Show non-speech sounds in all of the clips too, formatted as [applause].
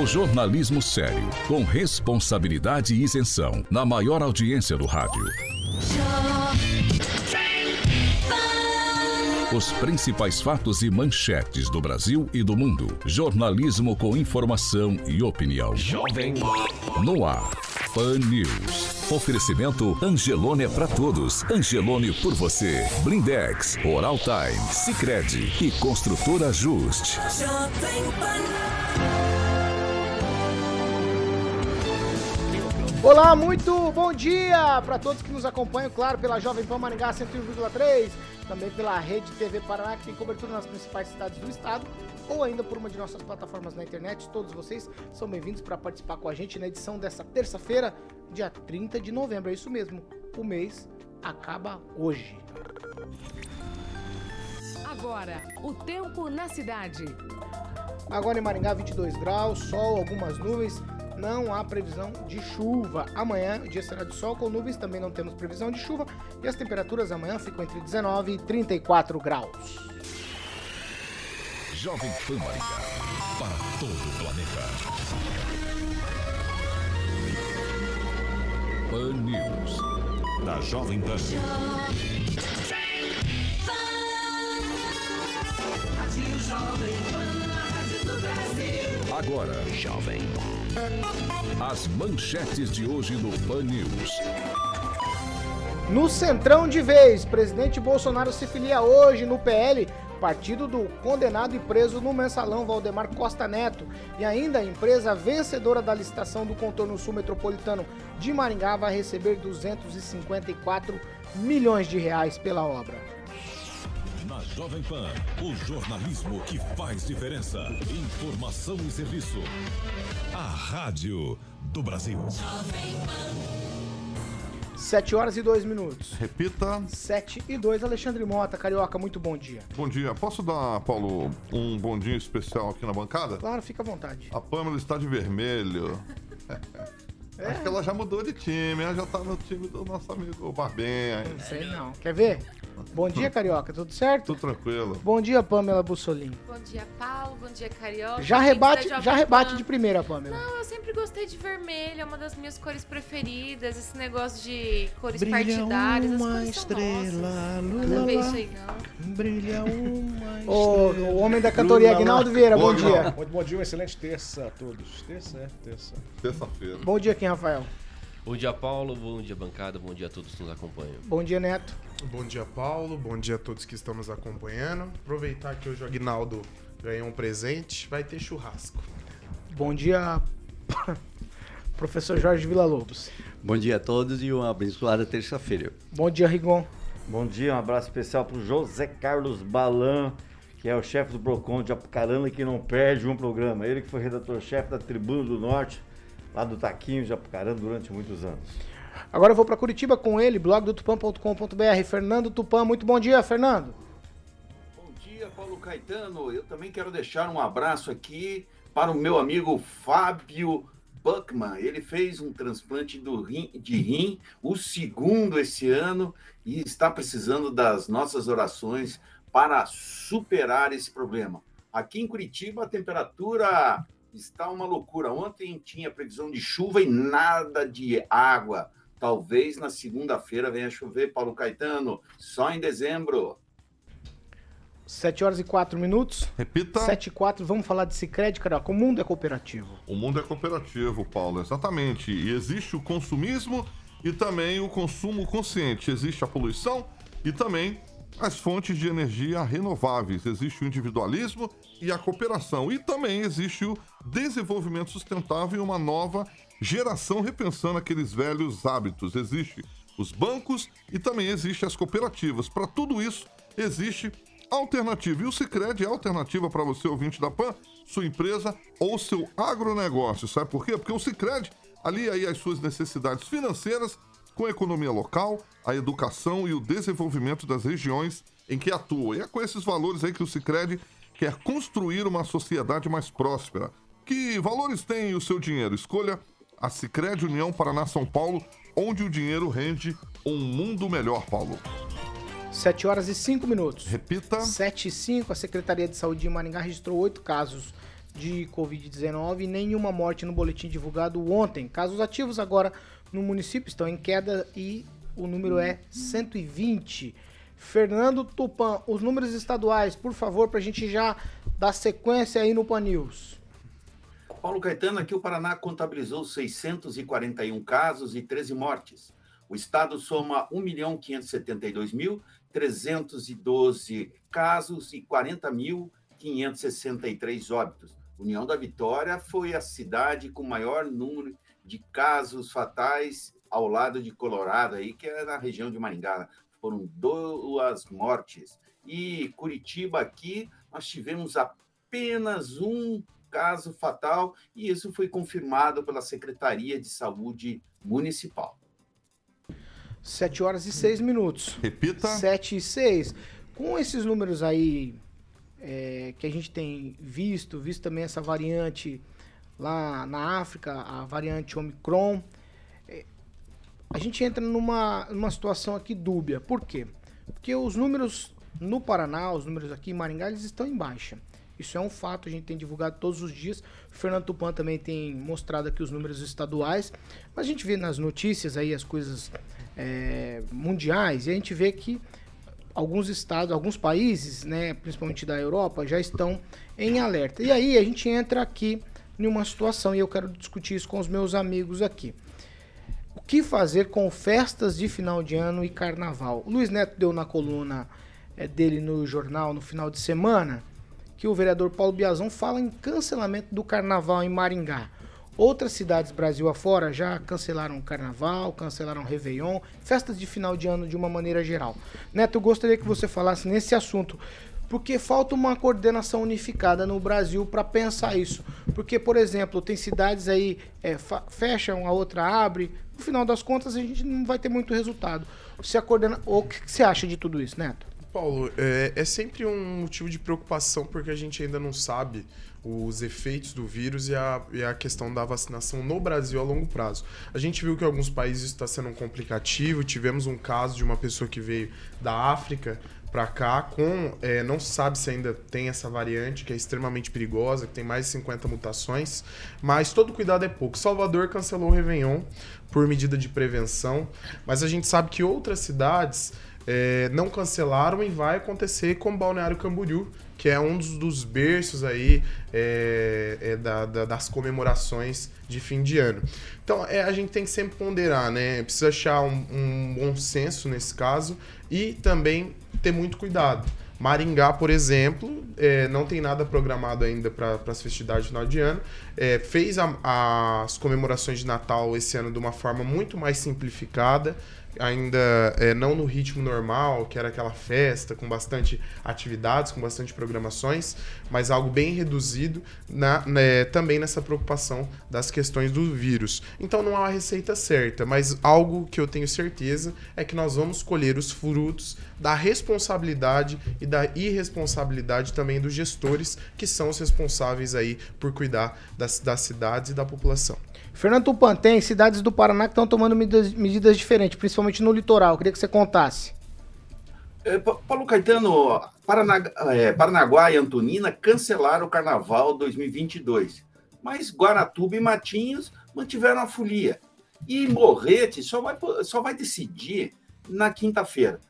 O jornalismo sério, com responsabilidade e isenção, na maior audiência do rádio. Os principais fatos e manchetes do Brasil e do mundo. Jornalismo com informação e opinião. Jovem No ar, Pan News. Oferecimento Angelone é pra todos. Angelone por você. Blindex, Oral Time, Sicredi e Construtora Just. Pan. Olá, muito bom dia para todos que nos acompanham, claro, pela Jovem Pan Maringá 101,3, também pela Rede TV Paraná, que tem cobertura nas principais cidades do estado, ou ainda por uma de nossas plataformas na internet. Todos vocês são bem-vindos para participar com a gente na edição dessa terça-feira, dia 30 de novembro. É isso mesmo, o mês acaba hoje. Agora, o tempo na cidade. Agora em Maringá, 22 graus, sol, algumas nuvens. Não há previsão de chuva. Amanhã o dia será de sol com nuvens, também não temos previsão de chuva. E as temperaturas amanhã ficam entre 19 e 34 graus. Jovem Pan Maringá. Para todo o planeta. Pan News. Da Jovem Pan. Rádio Jovem Pan, a rádio do Brasil. Agora, Jovem. As manchetes de hoje no Pan News. No Centrão de vez, presidente Bolsonaro se filia hoje no PL, partido do condenado e preso no mensalão Valdemar Costa Neto. E ainda a empresa vencedora da licitação do contorno sul metropolitano de Maringá vai receber 254 milhões de reais pela obra. Jovem Pan, o jornalismo que faz diferença. Informação e serviço. A Rádio do Brasil. 7 horas e 2 minutos. Repita. 7 e 2, Alexandre Mota, Carioca, muito bom dia. Bom dia. Posso dar, Paulo, um bom dia especial aqui na bancada? Claro, fica à vontade. A Pâmela está de vermelho. [laughs] É. Acho que ela já mudou de time, ela já tá no time do nosso amigo Barbenha. Não sei não. Quer ver? Bom dia, Carioca, tudo certo? Tudo tranquilo. Bom dia, Pamela Bussolini. Bom dia, Paulo. Bom dia, Carioca. Já rebate, Jovem já rebate Pan. de primeira, Pamela. Não, eu sempre gostei de vermelho, é uma das minhas cores preferidas. Esse negócio de cores Brilha partidárias, as uma cores são estrela, nossas. lula, ver lá. isso aí, não. Brilha uma [laughs] Ô, estrela. o homem da cantoria, Aguinaldo Vieira, bom Bom dia. Muito bom dia, uma excelente terça a todos. Terça é terça. Terça-feira. Bom dia, quem, Rafael? Bom dia, Paulo. Bom dia, bancada. Bom dia a todos que nos acompanham. Bom dia, Neto. Bom dia, Paulo. Bom dia a todos que estão nos acompanhando. Aproveitar que hoje o Agnaldo ganhou um presente, vai ter churrasco. Bom dia, [laughs] professor Jorge Villa-Lobos. Bom dia a todos e uma abençoada terça-feira. Bom dia, Rigon. Bom dia, um abraço especial para o José Carlos Balan, que é o chefe do Procon de Apucarana e que não perde um programa. Ele que foi redator-chefe da Tribuna do Norte, lá do Taquinho de Apucarana durante muitos anos. Agora eu vou para Curitiba com ele, blog do tupan.com.br. Fernando Tupan, muito bom dia, Fernando. Bom dia, Paulo Caetano. Eu também quero deixar um abraço aqui para o meu amigo Fábio Buckman. Ele fez um transplante do rim- de rim, o segundo esse ano, e está precisando das nossas orações para superar esse problema. Aqui em Curitiba, a temperatura está uma loucura. Ontem tinha previsão de chuva e nada de água. Talvez na segunda-feira venha chover, Paulo Caetano, só em dezembro. 7 horas e 4 minutos. Repita. 7 e 4, vamos falar de Cicred, Carioca. O mundo é cooperativo. O mundo é cooperativo, Paulo, exatamente. E existe o consumismo e também o consumo consciente. Existe a poluição e também as fontes de energia renováveis. Existe o individualismo e a cooperação. E também existe o desenvolvimento sustentável e uma nova geração repensando aqueles velhos hábitos. Existe os bancos e também existem as cooperativas. Para tudo isso, existe alternativa. E o Cicred é alternativa para você, ouvinte da PAN, sua empresa ou seu agronegócio. Sabe por quê? Porque o Cicred alia aí as suas necessidades financeiras com a economia local, a educação e o desenvolvimento das regiões em que atua. E é com esses valores aí que o Cicred quer construir uma sociedade mais próspera. Que valores tem o seu dinheiro? Escolha a Cicred União Paraná São Paulo, onde o dinheiro rende um mundo melhor, Paulo. 7 horas e 5 minutos. Repita. 7 e 5, a Secretaria de Saúde de Maringá registrou oito casos de Covid-19 e nenhuma morte no boletim divulgado ontem. Casos ativos agora no município estão em queda e o número é 120. Fernando Tupan, os números estaduais, por favor, para a gente já dar sequência aí no Pan News. Paulo Caetano, aqui o Paraná contabilizou 641 casos e 13 mortes. O estado soma 1.572.312 casos e 40.563 óbitos. União da Vitória foi a cidade com maior número de casos fatais ao lado de Colorado, aí, que é na região de Maringá. Foram duas mortes. E Curitiba, aqui, nós tivemos apenas um caso fatal, e isso foi confirmado pela Secretaria de Saúde Municipal. 7 horas e 6 minutos. Repita. 7 e 6. Com esses números aí é, que a gente tem visto, visto também essa variante lá na África, a variante Omicron, é, a gente entra numa, numa situação aqui dúbia. Por quê? Porque os números no Paraná, os números aqui em Maringá, eles estão em baixa. Isso é um fato, a gente tem divulgado todos os dias. O Fernando Tupan também tem mostrado aqui os números estaduais. Mas a gente vê nas notícias aí as coisas é, mundiais e a gente vê que alguns estados, alguns países, né, principalmente da Europa, já estão em alerta. E aí a gente entra aqui em uma situação e eu quero discutir isso com os meus amigos aqui. O que fazer com festas de final de ano e carnaval? O Luiz Neto deu na coluna é, dele no jornal no final de semana que o vereador Paulo Biazon fala em cancelamento do carnaval em Maringá. Outras cidades Brasil afora já cancelaram o carnaval, cancelaram o Réveillon, festas de final de ano de uma maneira geral. Neto, eu gostaria que você falasse nesse assunto, porque falta uma coordenação unificada no Brasil para pensar isso. Porque, por exemplo, tem cidades aí, é, fecham, a outra abre, no final das contas a gente não vai ter muito resultado. Se a coordena... O que você acha de tudo isso, Neto? Paulo, é, é, sempre um motivo de preocupação porque a gente ainda não sabe os efeitos do vírus e a, e a questão da vacinação no Brasil a longo prazo. A gente viu que em alguns países está sendo um complicativo. Tivemos um caso de uma pessoa que veio da África para cá com é, não sabe se ainda tem essa variante que é extremamente perigosa, que tem mais de 50 mutações, mas todo cuidado é pouco. Salvador cancelou o Réveillon por medida de prevenção, mas a gente sabe que outras cidades é, não cancelaram e vai acontecer com Balneário Camboriú, que é um dos, dos berços aí é, é da, da, das comemorações de fim de ano. Então é, a gente tem que sempre ponderar, né? Precisa achar um, um bom senso nesse caso e também ter muito cuidado. Maringá, por exemplo, é, não tem nada programado ainda para as festividades de final de ano. É, fez a, as comemorações de Natal esse ano de uma forma muito mais simplificada ainda é, não no ritmo normal, que era aquela festa com bastante atividades, com bastante programações, mas algo bem reduzido na, né, também nessa preocupação das questões do vírus. Então não há uma receita certa, mas algo que eu tenho certeza é que nós vamos colher os frutos da responsabilidade e da irresponsabilidade também dos gestores que são os responsáveis aí por cuidar das, das cidades e da população. Fernando Tupan, tem cidades do Paraná que estão tomando medidas, medidas diferentes, principalmente no litoral. Eu queria que você contasse. É, Paulo Caetano, é, Paranaguá e Antonina cancelaram o Carnaval 2022, mas Guaratuba e Matinhos mantiveram a folia. E Morrete só vai, só vai decidir na quinta-feira.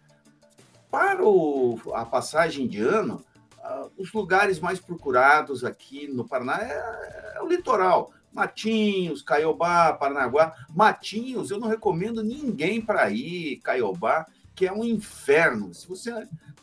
Para o, a passagem de ano, uh, os lugares mais procurados aqui no Paraná é, é o litoral. Matinhos, Caiobá, Paranaguá. Matinhos, eu não recomendo ninguém para ir, Caiobá, que é um inferno. Se você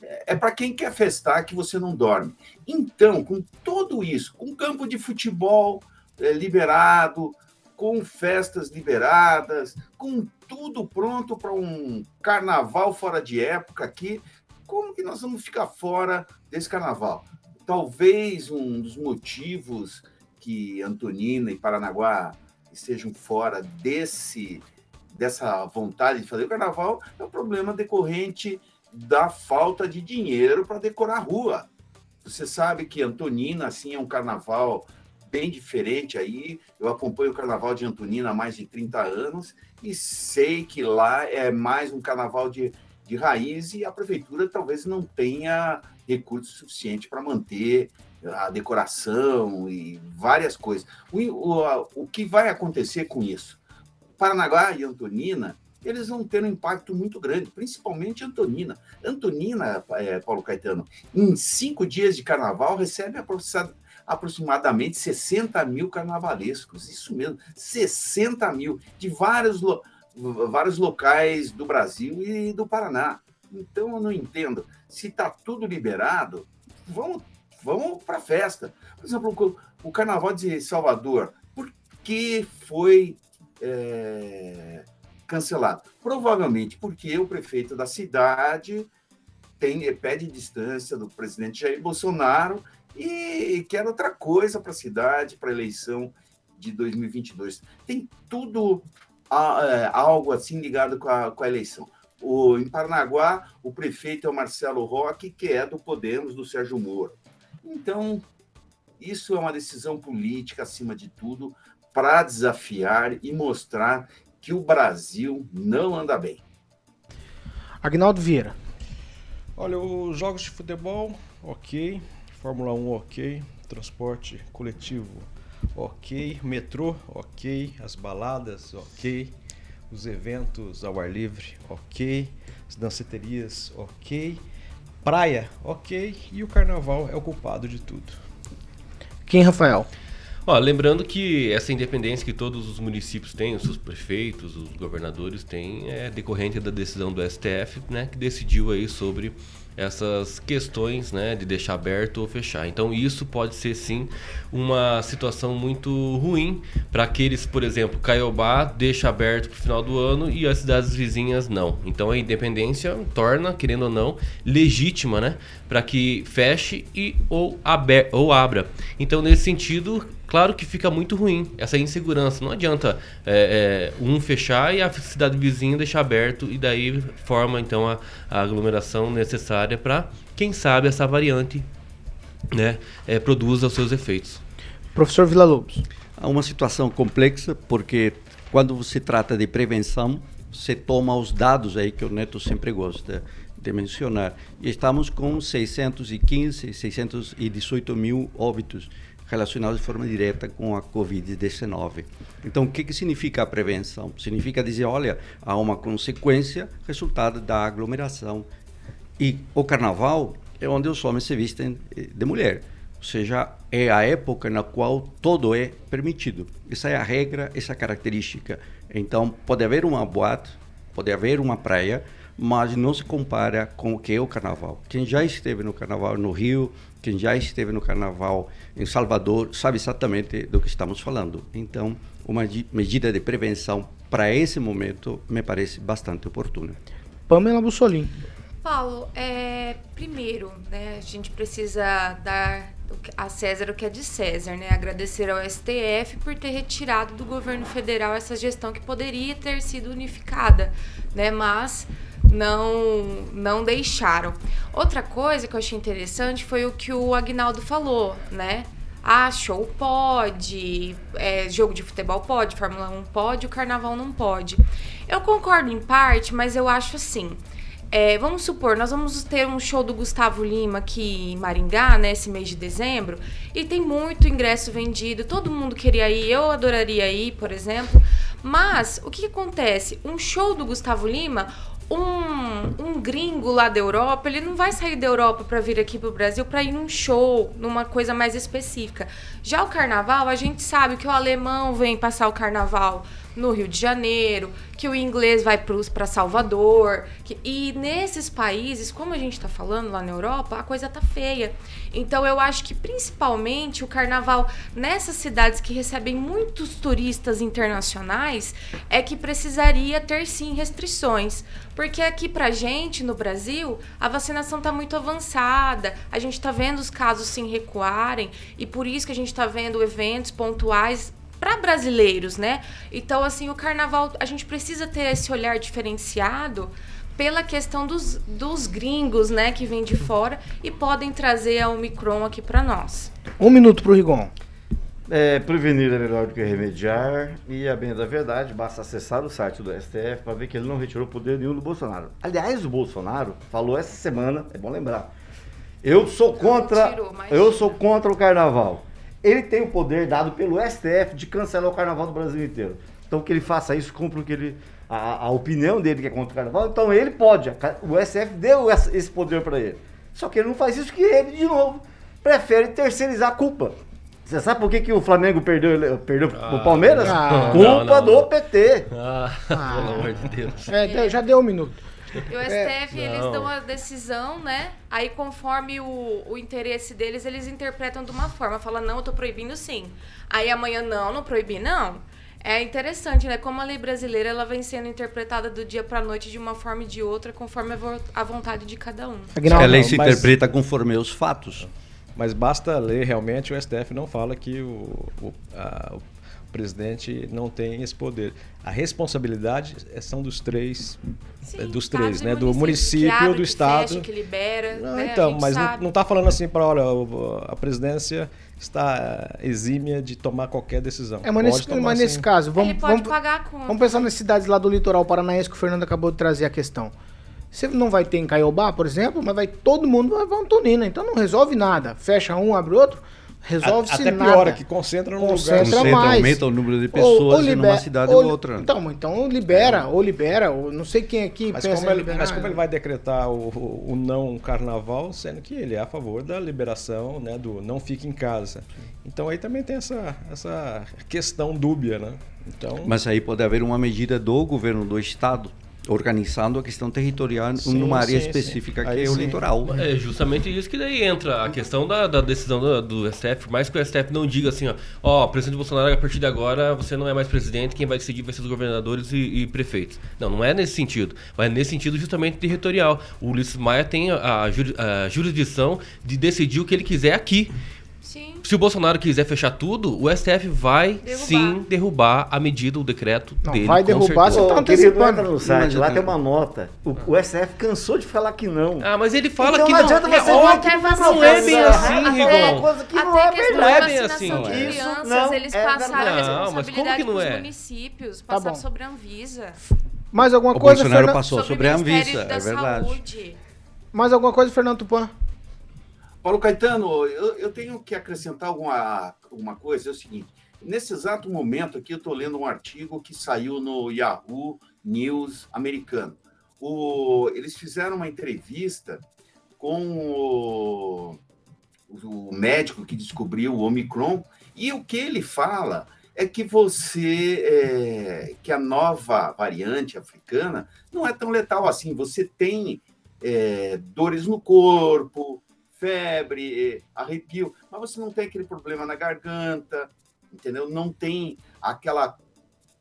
é, é para quem quer festar que você não dorme. Então, com tudo isso, com campo de futebol é, liberado, com festas liberadas, com tudo pronto para um carnaval fora de época aqui. Como que nós vamos ficar fora desse carnaval? Talvez um dos motivos que Antonina e Paranaguá estejam fora desse dessa vontade de fazer o carnaval é o problema decorrente da falta de dinheiro para decorar a rua. Você sabe que Antonina assim é um carnaval bem diferente aí. Eu acompanho o carnaval de Antonina há mais de 30 anos e sei que lá é mais um carnaval de, de raiz e a prefeitura talvez não tenha recurso suficiente para manter a decoração e várias coisas. O, o, o que vai acontecer com isso? Paranaguá e Antonina, eles vão ter um impacto muito grande, principalmente Antonina. Antonina, é, Paulo Caetano, em cinco dias de carnaval, recebe aproximadamente 60 mil carnavalescos. Isso mesmo, 60 mil, de vários, lo, vários locais do Brasil e do Paraná. Então, eu não entendo. Se está tudo liberado, vamos, vamos para festa. Por exemplo, o, Carnaval de Salvador, por que foi é, cancelado? Provavelmente porque o prefeito da cidade tem, pede distância do presidente Jair Bolsonaro e quer outra coisa para a cidade, para a eleição de 2022. Tem tudo é, algo assim ligado com a, com a eleição. O, em Paranaguá, o prefeito é o Marcelo Roque, que é do Podemos, do Sérgio Moro. Então, isso é uma decisão política, acima de tudo, para desafiar e mostrar que o Brasil não anda bem. Agnaldo Vieira. Olha, os jogos de futebol, ok. Fórmula 1, ok. Transporte coletivo, ok. Metrô, ok. As baladas, ok. Os eventos ao ar livre, ok. As danceterias, ok. Praia, ok. E o carnaval é o culpado de tudo. Quem, Rafael? Ó, lembrando que essa independência que todos os municípios têm, os seus prefeitos, os governadores têm, é decorrente da decisão do STF, né, que decidiu aí sobre essas questões né, de deixar aberto ou fechar. Então isso pode ser sim uma situação muito ruim para aqueles, por exemplo, Caiobá deixa aberto para o final do ano e as cidades vizinhas não. Então a independência torna, querendo ou não, legítima, né, para que feche e ou, aber, ou abra. Então nesse sentido claro que fica muito ruim essa insegurança. Não adianta é, é, um fechar e a cidade vizinha deixar aberto e daí forma então a, a aglomeração necessária para, quem sabe, essa variante né, é, produza os seus efeitos. Professor Vila Lobos. Há uma situação complexa porque quando você trata de prevenção, você toma os dados aí que o Neto sempre gosta de mencionar. E estamos com 615, 618 mil óbitos relacionados de forma direta com a Covid-19. Então, o que, que significa a prevenção? Significa dizer, olha, há uma consequência resultado da aglomeração. E o carnaval é onde os homens se vestem eh, de mulher. Ou seja, é a época na qual todo é permitido. Essa é a regra, essa é a característica. Então, pode haver uma boate, pode haver uma praia, mas não se compara com o que é o carnaval. Quem já esteve no carnaval no Rio, quem já esteve no carnaval em Salvador, sabe exatamente do que estamos falando. Então, uma medida de prevenção para esse momento me parece bastante oportuna. Pamela Bussolini. Paulo, é, primeiro, né, a gente precisa dar a César o que é de César, né? Agradecer ao STF por ter retirado do governo federal essa gestão que poderia ter sido unificada, né? Mas não não deixaram. Outra coisa que eu achei interessante foi o que o Agnaldo falou, né? Ah, show pode, é, jogo de futebol pode, Fórmula 1 pode, o carnaval não pode. Eu concordo em parte, mas eu acho assim. É, vamos supor, nós vamos ter um show do Gustavo Lima aqui em Maringá, né, esse mês de dezembro, e tem muito ingresso vendido, todo mundo queria ir, eu adoraria ir, por exemplo. Mas o que, que acontece? Um show do Gustavo Lima, um, um gringo lá da Europa, ele não vai sair da Europa para vir aqui pro Brasil para ir num show, numa coisa mais específica. Já o carnaval, a gente sabe que o alemão vem passar o carnaval no Rio de Janeiro, que o inglês vai para Salvador. Que, e nesses países, como a gente está falando lá na Europa, a coisa tá feia. Então eu acho que principalmente o carnaval nessas cidades que recebem muitos turistas internacionais é que precisaria ter sim restrições. Porque aqui pra gente, no Brasil, a vacinação tá muito avançada, a gente tá vendo os casos sim recuarem, e por isso que a gente tá vendo eventos pontuais para brasileiros, né? Então, assim, o carnaval, a gente precisa ter esse olhar diferenciado pela questão dos, dos gringos, né, que vêm de fora e podem trazer a Omicron aqui para nós. Um minuto pro Rigon. É, prevenir é melhor do que remediar. E a bem da verdade, basta acessar o site do STF para ver que ele não retirou poder nenhum do Bolsonaro. Aliás, o Bolsonaro falou essa semana, é bom lembrar. Eu sou contra. tirou, mas- Eu sou contra o carnaval. Ele tem o poder dado pelo STF de cancelar o carnaval do Brasil inteiro. Então que ele faça isso, cumpra o que ele. A, a opinião dele que é contra o carnaval, então ele pode. O STF deu esse poder para ele. Só que ele não faz isso que ele, de novo, prefere terceirizar a culpa. Você sabe por que, que o Flamengo perdeu, perdeu pro Palmeiras? Ah, culpa não, não, do não. PT. Ah, [laughs] pelo amor de Deus. É, já deu um minuto. E o STF, eles não. dão a decisão, né? Aí, conforme o, o interesse deles, eles interpretam de uma forma. Fala, não, eu tô proibindo sim. Aí amanhã, não, não proibi, não. É interessante, né? Como a lei brasileira, ela vem sendo interpretada do dia pra noite de uma forma e de outra, conforme a, vo- a vontade de cada um. A lei se mas- interpreta conforme os fatos. Mas basta ler realmente, o STF não fala que o, o, a- o presidente não tem esse poder. A responsabilidade é- são dos três, é dos três, né? Do município, que abre, do que estado. fecha, que libera, Não, né? Então, mas não, sabe. não tá falando assim para, olha, a presidência está eh, exímia de tomar qualquer decisão. É, mas nesse, mas nesse sim. caso, vamos, Ele pode vamos, pagar a conta. vamos pensar nas cidades lá do litoral paranaense que o Fernando acabou de trazer a questão. Você não vai ter em Caiobá, por exemplo, mas vai todo mundo vai para Antonina. Então não resolve nada. Fecha um, abre outro, resolve-se Até nada. piora, que concentra num Concentra lugar. Concentra, mais. aumenta o número de pessoas em uma cidade ou, ou outra. Então, então libera, ou libera, ou não sei quem aqui Mas pensa como, em ele, liberar. mas como ele vai decretar o, o- o não carnaval, sendo que ele é a favor da liberação, né, do não fique em casa. Então aí também tem essa, essa questão dúbia, né? Então, Mas aí pode haver uma medida do governo do estado organizando a questão territorial Sim, numa área sim, específica sim. que Aí é o sim. litoral. É justamente isso que daí entra a questão da, da decisão do, do STF, por mais que o STF não diga assim, ó, ó, presidente Bolsonaro, a partir de agora você não é mais presidente, quem vai decidir vai ser os governadores e, e prefeitos. Não, não é nesse sentido, mas é nesse sentido justamente territorial. O Ulisses Maia tem a, a a jurisdição de decidir o que ele quiser aqui. Sim. Se o Bolsonaro quiser fechar tudo, o STF vai Derrubar. sim derrubar a medida, o decreto Não, dele. vai derrubar, você tá querido, antecipando. entra no site, lá tem uma nota. O, o STF cansou de falar que não. Ah, mas ele fala Então que não não. adianta é você óbvio falar que que não, não é bem assim, até- Rigon. que não Até é a da Não é bem assim. de crianças, não eles é passaram a. Não, mas como responsabilidade que não pros é? municípios, Tá passaram bom. sobre a Anvisa. Mais alguma O coisa, Bolsonaro Fernan- passou sobre sobre o a Anvisa, da é verdade. Saúde. Mais alguma coisa, Fernando Tupan? Paulo Caetano, eu, eu tenho que acrescentar alguma, alguma coisa. É o seguinte: nesse exato momento aqui, eu estou lendo um artigo que saiu no Yahoo News americano. O- eles fizeram uma entrevista com o, o médico que descobriu o Omicron, e o que ele fala é que você, é, que a nova variante africana não é tão letal assim. Você tem é, dores no corpo, febre, arrepio, mas você não tem aquele problema na garganta, entendeu? Não tem aquela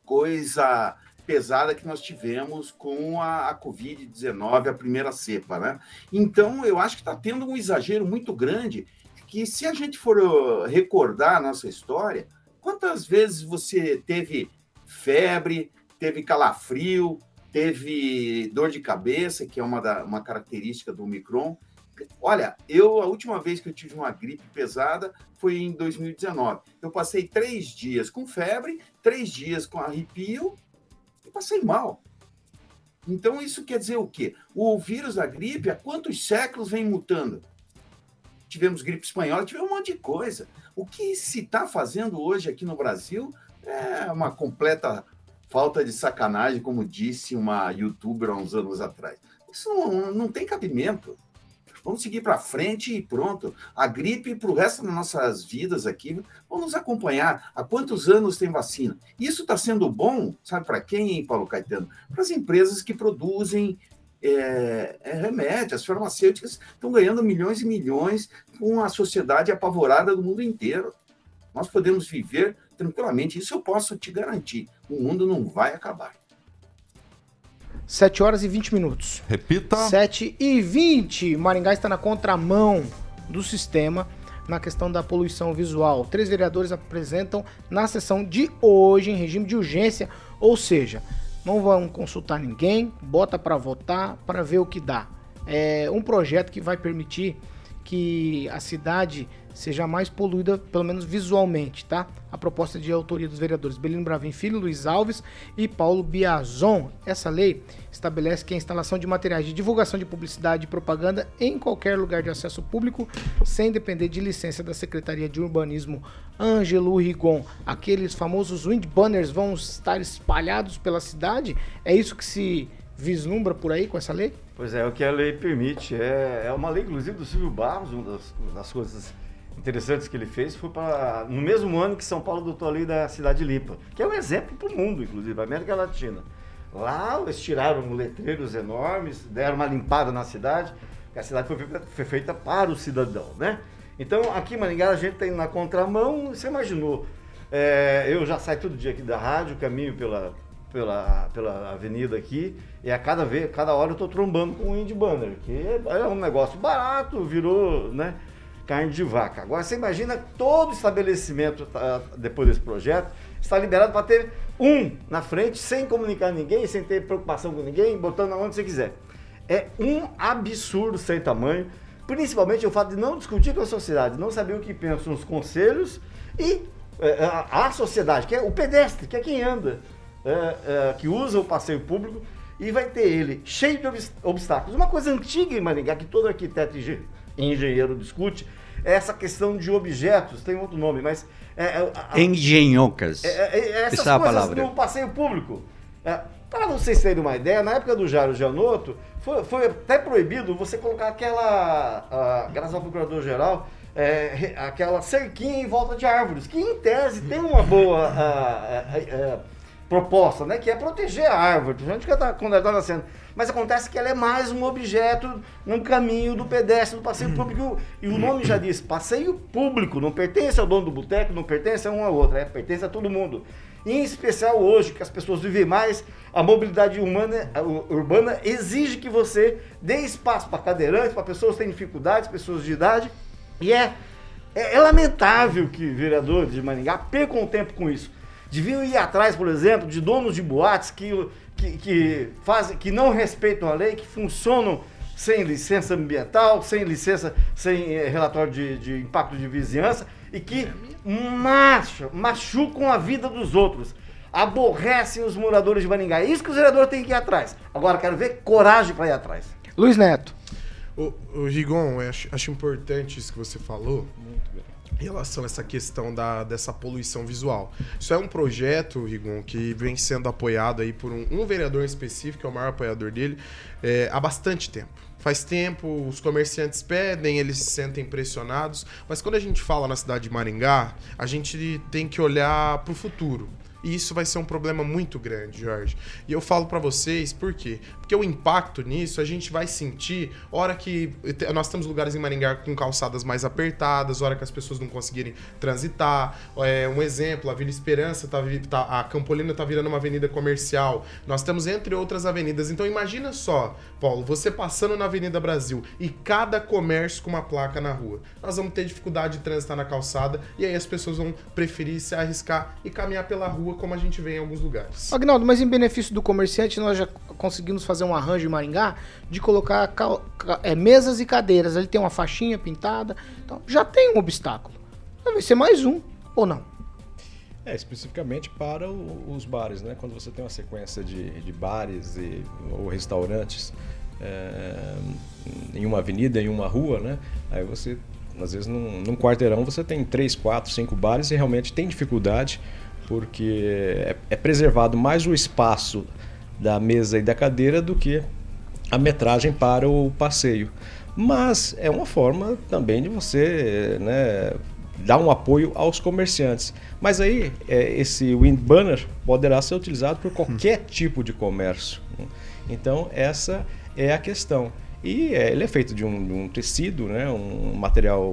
coisa pesada que nós tivemos com a, a Covid-19, a primeira cepa, né? Então, eu acho que está tendo um exagero muito grande, que se a gente for uh, recordar a nossa história, quantas vezes você teve febre, teve calafrio, teve dor de cabeça, que é uma, da, uma característica do Omicron, Olha, eu a última vez que eu tive uma gripe pesada foi em 2019. Eu passei três dias com febre, três dias com arrepio e passei mal. Então isso quer dizer o quê? O vírus da gripe, há quantos séculos vem mutando? Tivemos gripe espanhola, tivemos um monte de coisa. O que se está fazendo hoje aqui no Brasil é uma completa falta de sacanagem, como disse uma youtuber há uns anos atrás. Isso não, não tem cabimento. Vamos seguir para frente e pronto. A gripe, para o resto das nossas vidas aqui, vamos acompanhar. Há quantos anos tem vacina? Isso está sendo bom, sabe para quem, Paulo Caetano? Para as empresas que produzem é, é, remédios, as farmacêuticas estão ganhando milhões e milhões com a sociedade apavorada do mundo inteiro. Nós podemos viver tranquilamente, isso eu posso te garantir. O mundo não vai acabar. 7 horas e 20 minutos. Repita. 7 e 20. Maringá está na contramão do sistema na questão da poluição visual. Três vereadores apresentam na sessão de hoje, em regime de urgência, ou seja, não vão consultar ninguém, bota para votar, para ver o que dá. É um projeto que vai permitir que a cidade seja mais poluída, pelo menos visualmente, tá? A proposta de autoria dos vereadores Belino Bravin Filho, Luiz Alves e Paulo Biazon. Essa lei estabelece que a instalação de materiais de divulgação de publicidade e propaganda em qualquer lugar de acesso público, sem depender de licença da Secretaria de Urbanismo Ângelo Rigon, aqueles famosos wind banners vão estar espalhados pela cidade? É isso que se vislumbra por aí com essa lei? Pois é, o que a lei permite. É, é uma lei, inclusive, do Silvio Barros, uma das, das coisas interessantes que ele fez foi para no mesmo ano que São Paulo adotou a lei da cidade limpa, que é um exemplo para o mundo, inclusive, América Latina. Lá eles tiraram letreiros enormes, deram uma limpada na cidade, a cidade foi feita, foi feita para o cidadão, né? Então aqui em Maringá a gente tem na contramão, você imaginou, é, eu já saio todo dia aqui da rádio, caminho pela, pela, pela avenida aqui, e a cada, vez, cada hora eu estou trombando com um indie banner, que é um negócio barato, virou, né? Carne de vaca. Agora você imagina todo estabelecimento tá, depois desse projeto está liberado para ter um na frente, sem comunicar ninguém, sem ter preocupação com ninguém, botando aonde você quiser. É um absurdo sem tamanho, principalmente o fato de não discutir com a sociedade, não saber o que pensam os conselhos e é, a, a, sociedade, que é o pedestre, que é quem anda, é, é, que usa o passeio público e vai ter ele cheio de obstáculos. Uma coisa antiga em Maringá, que todo arquiteto e engenheiro discute, essa questão de objetos, tem outro nome, mas... É, é, a, Engenhocas. É, é, é essas Essa coisas palavra. no passeio público. Para vocês terem uma ideia, na época do Jairo Janotto, foi, foi até proibido você colocar aquela, a, graças ao procurador-geral, é, aquela cerquinha em volta de árvores, que em tese tem uma boa a, a, a, proposta, né? Que é proteger a árvore, principalmente quando ela está nascendo. Mas acontece que ela é mais um objeto num caminho do pedestre, do passeio público. E o nome já diz, passeio público, não pertence ao dono do boteco, não pertence a um ao outro, é, pertence a todo mundo. E em especial hoje, que as pessoas vivem mais, a mobilidade humana, urbana exige que você dê espaço para cadeirantes, para pessoas que têm dificuldades, pessoas de idade. E é, é, é lamentável que vereadores de Maringá percam tempo com isso. Deviam ir atrás, por exemplo, de donos de boates que, que, que, fazem, que não respeitam a lei, que funcionam sem licença ambiental, sem licença, sem eh, relatório de, de impacto de vizinhança e que macho, machucam a vida dos outros. Aborrecem os moradores de Maringá. É isso que os vereadores têm que ir atrás. Agora, quero ver coragem para ir atrás. Luiz Neto. O, o Rigon, acho, acho importante isso que você falou. Muito bem em relação a essa questão da, dessa poluição visual. Isso é um projeto, Rigon, que vem sendo apoiado aí por um, um vereador específico, é o maior apoiador dele, é, há bastante tempo. Faz tempo, os comerciantes pedem, eles se sentem pressionados, mas quando a gente fala na cidade de Maringá, a gente tem que olhar para o futuro. E isso vai ser um problema muito grande, Jorge. E eu falo para vocês por quê? Porque o impacto nisso a gente vai sentir hora que nós temos lugares em Maringá com calçadas mais apertadas, hora que as pessoas não conseguirem transitar. É, um exemplo, a Vila Esperança tá, tá a Campolina tá virando uma avenida comercial. Nós temos entre outras avenidas. Então imagina só, Paulo, você passando na Avenida Brasil e cada comércio com uma placa na rua. Nós vamos ter dificuldade de transitar na calçada e aí as pessoas vão preferir se arriscar e caminhar pela rua como a gente vê em alguns lugares. Agnaldo, mas em benefício do comerciante, nós já conseguimos fazer um arranjo em Maringá de colocar é, mesas e cadeiras. Ele tem uma faixinha pintada, então já tem um obstáculo. Vai ser mais um, ou não? É, especificamente para o, os bares, né? Quando você tem uma sequência de, de bares e, ou restaurantes é, em uma avenida, em uma rua, né? Aí você, às vezes, num, num quarteirão você tem três, quatro, cinco bares e realmente tem dificuldade porque é, é preservado mais o espaço da mesa e da cadeira do que a metragem para o passeio. Mas é uma forma também de você né, dar um apoio aos comerciantes. Mas aí é, esse wind banner poderá ser utilizado por qualquer tipo de comércio. Então essa é a questão. E é, ele é feito de um, de um tecido, né, um material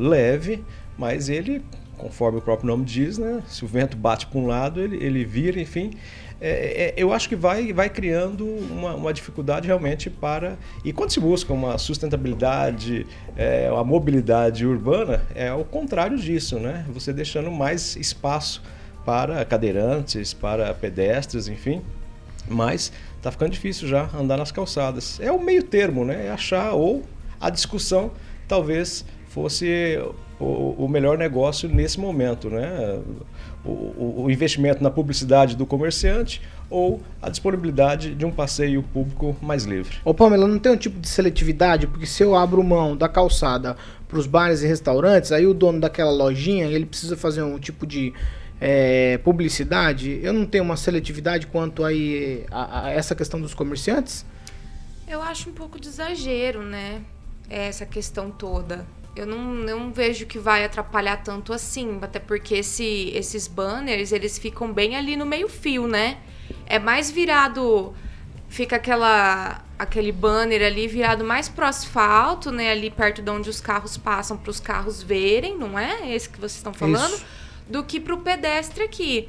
leve, mas ele, conforme o próprio nome diz, né, se o vento bate para um lado, ele, ele vira, enfim. É, é, eu acho que vai, vai criando uma, uma, dificuldade realmente para. E quando se busca uma sustentabilidade, é, a mobilidade urbana, é o contrário disso, né? Você deixando mais espaço para cadeirantes, para pedestres, enfim. Mas está ficando difícil já andar nas calçadas. É o meio termo, né? É achar ou a discussão talvez fosse o, o melhor negócio nesse momento, né? O, o, investimento na publicidade do comerciante ou a disponibilidade de um passeio público mais livre. Ô Pamela, não tem um tipo de seletividade? Porque se eu abro mão da calçada para os bares e restaurantes, aí o dono daquela lojinha, ele precisa fazer um tipo de é, publicidade, eu não tenho uma seletividade quanto aí a, a, essa questão dos comerciantes? Eu acho um pouco de exagero, né? Essa questão toda. Eu não, não vejo que vai atrapalhar tanto assim, até porque esse, esses banners, eles ficam bem ali no meio fio, né? É mais virado fica aquela aquele banner ali virado mais pro asfalto, né, ali perto de onde os carros passam para os carros verem, não é? Esse que vocês estão falando? Isso do que para o pedestre aqui.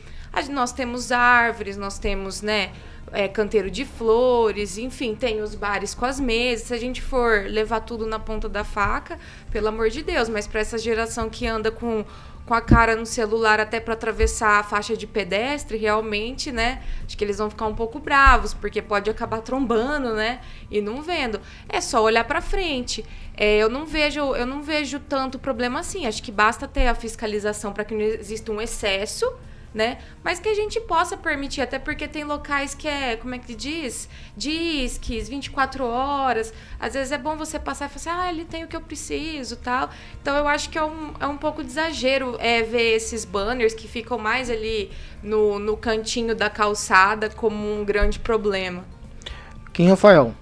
Nós temos árvores, nós temos, né, é, canteiro de flores, enfim, tem os bares com as mesas. Se a gente for levar tudo na ponta da faca, pelo amor de Deus, mas para essa geração que anda com com a cara no celular até para atravessar a faixa de pedestre, realmente, né? Acho que eles vão ficar um pouco bravos, porque pode acabar trombando, né? E não vendo. É só olhar para frente. É, eu não vejo, eu não vejo tanto problema assim. Acho que basta ter a fiscalização para que não exista um excesso né? Mas que a gente possa permitir, até porque tem locais que é, como é que diz? Disques, 24 horas. Às vezes é bom você passar e falar assim, ah, ele tem o que eu preciso tal. Então eu acho que é um, é um pouco de exagero é, ver esses banners que ficam mais ali no, no cantinho da calçada como um grande problema. Quem, Rafael?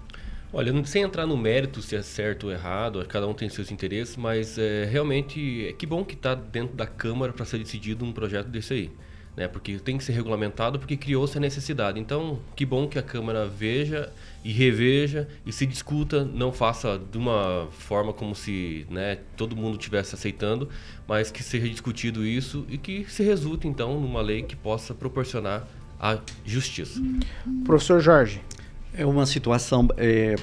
Olha, sem entrar no mérito se é certo ou errado, cada um tem seus interesses, mas é, realmente é que bom que está dentro da Câmara para ser decidido um projeto desse aí né? Porque tem que ser regulamentado porque criou-se a necessidade. Então, que bom que a Câmara veja e reveja e se discuta, não faça de uma forma como se né, todo mundo estivesse aceitando, mas que seja discutido isso e que se resulte então numa lei que possa proporcionar a justiça. Professor Jorge. É uma situação é,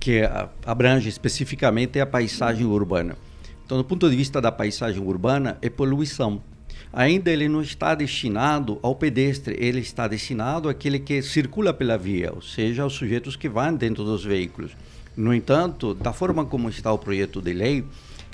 que abrange especificamente a paisagem urbana. Então, do ponto de vista da paisagem urbana, é poluição ainda ele não está destinado ao pedestre, ele está destinado àquele que circula pela via, ou seja, aos sujeitos que vão dentro dos veículos. No entanto, da forma como está o projeto de lei,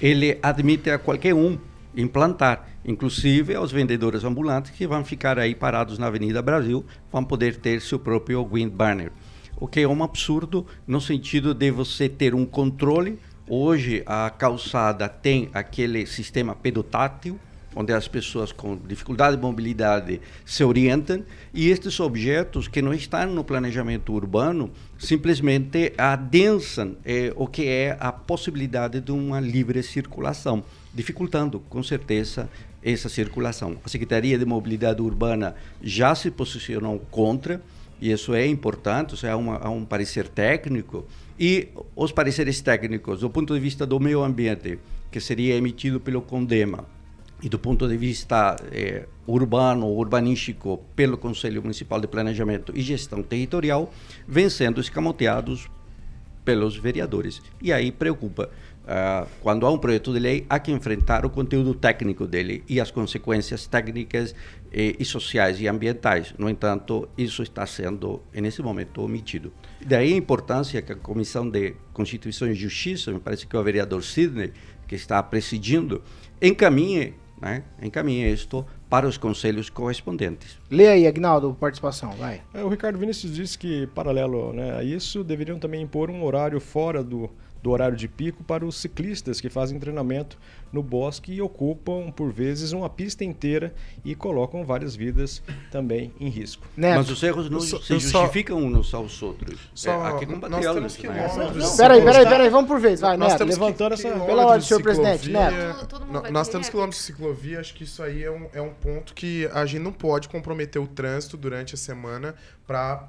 ele admite a qualquer um implantar, inclusive aos vendedores ambulantes que vão ficar aí parados na Avenida Brasil, vão poder ter seu próprio wind banner. O que é um absurdo no sentido de você ter um controle. Hoje a calçada tem aquele sistema pedotátil, onde as pessoas com dificuldade de mobilidade se orientam e estes objetos que não estão no planejamento urbano simplesmente adensam eh, o que é a possibilidade de uma livre circulação, dificultando com certeza essa circulação. A Secretaria de Mobilidade Urbana já se posicionou contra, e isso é importante, isso é uma, há um parecer técnico, e os pareceres técnicos, do ponto de vista do meio ambiente, que seria emitido pelo CONDEMA, e do ponto de vista eh, urbano, urbanístico, pelo Conselho Municipal de Planejamento e Gestão Territorial, vêm sendo escamoteados pelos vereadores. E aí preocupa. Uh, quando há um projeto de lei, há que enfrentar o conteúdo técnico dele e as consequências técnicas e, e sociais e ambientais. No entanto, isso está sendo, nesse momento, omitido. Daí a importância que a Comissão de Constituição e Justiça, me parece que é o vereador Sidney, que está presidindo, encaminhe né, encaminha isto para os conselhos correspondentes. Lê aí, Agnaldo, participação, vai. É, o Ricardo Vinícius disse que, paralelo né, a isso, deveriam também impor um horário fora do, do horário de pico para os ciclistas que fazem treinamento no bosque e ocupam, por vezes, uma pista inteira e colocam várias vidas também em risco. Mas os erros não se justificam uns aos outros. Só- é, aqui nós combatê-los. temos né? quilômetros de Peraí, peraí, peraí, vamos por vez, vai, Nós Neto, levantando que- essa- pela ordem, de senhor presidente. Neto. Todo Nós temos quilômetros de ciclovia, acho que isso aí é um, é um ponto que a gente não pode comprometer o trânsito durante a semana para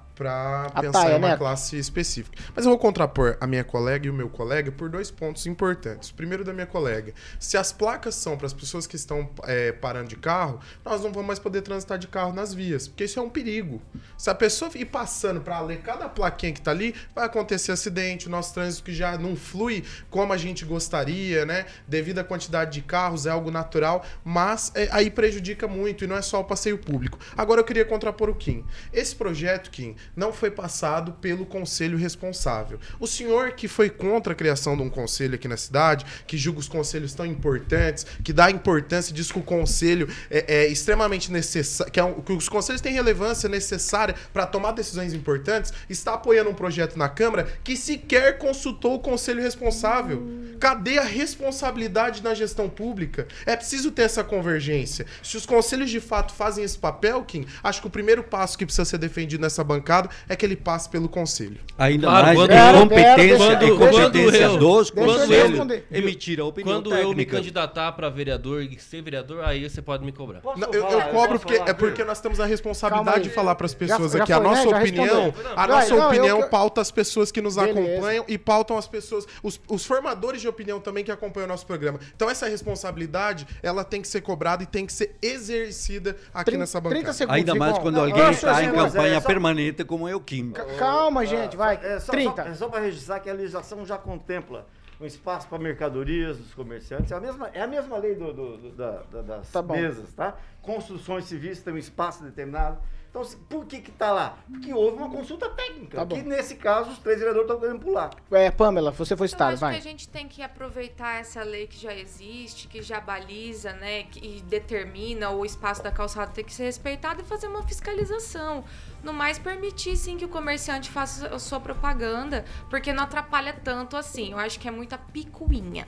A pensar taia, em uma Neto. classe específica. Mas eu vou contrapor a minha colega e o meu colega por dois pontos importantes. O primeiro da minha colega. Se as placas são para as pessoas que estão é, parando de carro, nós não vamos mais poder transitar de carro nas vias, porque isso é um perigo. Se a pessoa ir passando para ler cada plaquinha que tá ali, vai acontecer acidente, o nosso trânsito que já não flui como a gente gostaria, né? Devido à quantidade de carros, é algo natural, mas é, aí prejudica muito e não é só o passeio público. Agora eu queria contrapor o Kim. Esse projeto, Kim, não foi passado pelo conselho responsável. O senhor que foi contra a criação de um conselho aqui na cidade, que julga os conselhos tão importantes, que dá importância, diz que o conselho é, é extremamente necessário, que, é um- que os conselhos têm relevância necessária para tomar decisões importantes, está apoiando um projeto na Câmara que sequer consultou o conselho responsável. Cadê a responsabilidade na gestão pública? É preciso ter essa convergência. Se os conselhos de fato fazem esse papel, Kim, acho que o primeiro passo que precisa ser defendido nessa bancada é que ele passe pelo conselho. Ainda Claro, mais quando- é competência, deixa- competência quando eu- dos eu conselhos responder. emitir a opinião Quando eu me técnica. Candidatar para vereador e ser vereador, aí você pode me cobrar. Não, eu, eu cobro porque é porque nós temos a responsabilidade de falar para as pessoas Já- já aqui a foi, né? nossa Já opinião. A nossa não, eu opinião que- pauta as pessoas que nos Beleza. acompanham e pautam as pessoas, os, os formadores de opinião também que acompanham o nosso programa. Então essa responsabilidade, ela tem que ser cobrada e tem que ser exercida aqui Trin- nessa bancada. 30 segundos. Ainda mais quando Não, alguém eu está em campanha é só- permanente como é o Kim. Calma, gente, vai. É só, 30. Só, é só para registrar que a legislação já contempla um espaço para mercadorias dos comerciantes. É a mesma, é a mesma lei do, do- do- da- da- das Tá mesas, tá? Construções civis tem um espaço determinado. Então, por que que tá lá? Porque houve uma consulta técnica. Tá que nesse caso os três vereadores estão querendo pular. É, Pamela, você foi Eu citado, acho vai. que a gente tem que aproveitar essa lei que já existe, que já baliza, né, e determina o espaço da calçada ter que ser respeitado e fazer uma fiscalização. No mais, permitir sim que o comerciante faça a sua propaganda, porque não atrapalha tanto assim. Eu acho que é muita picuinha.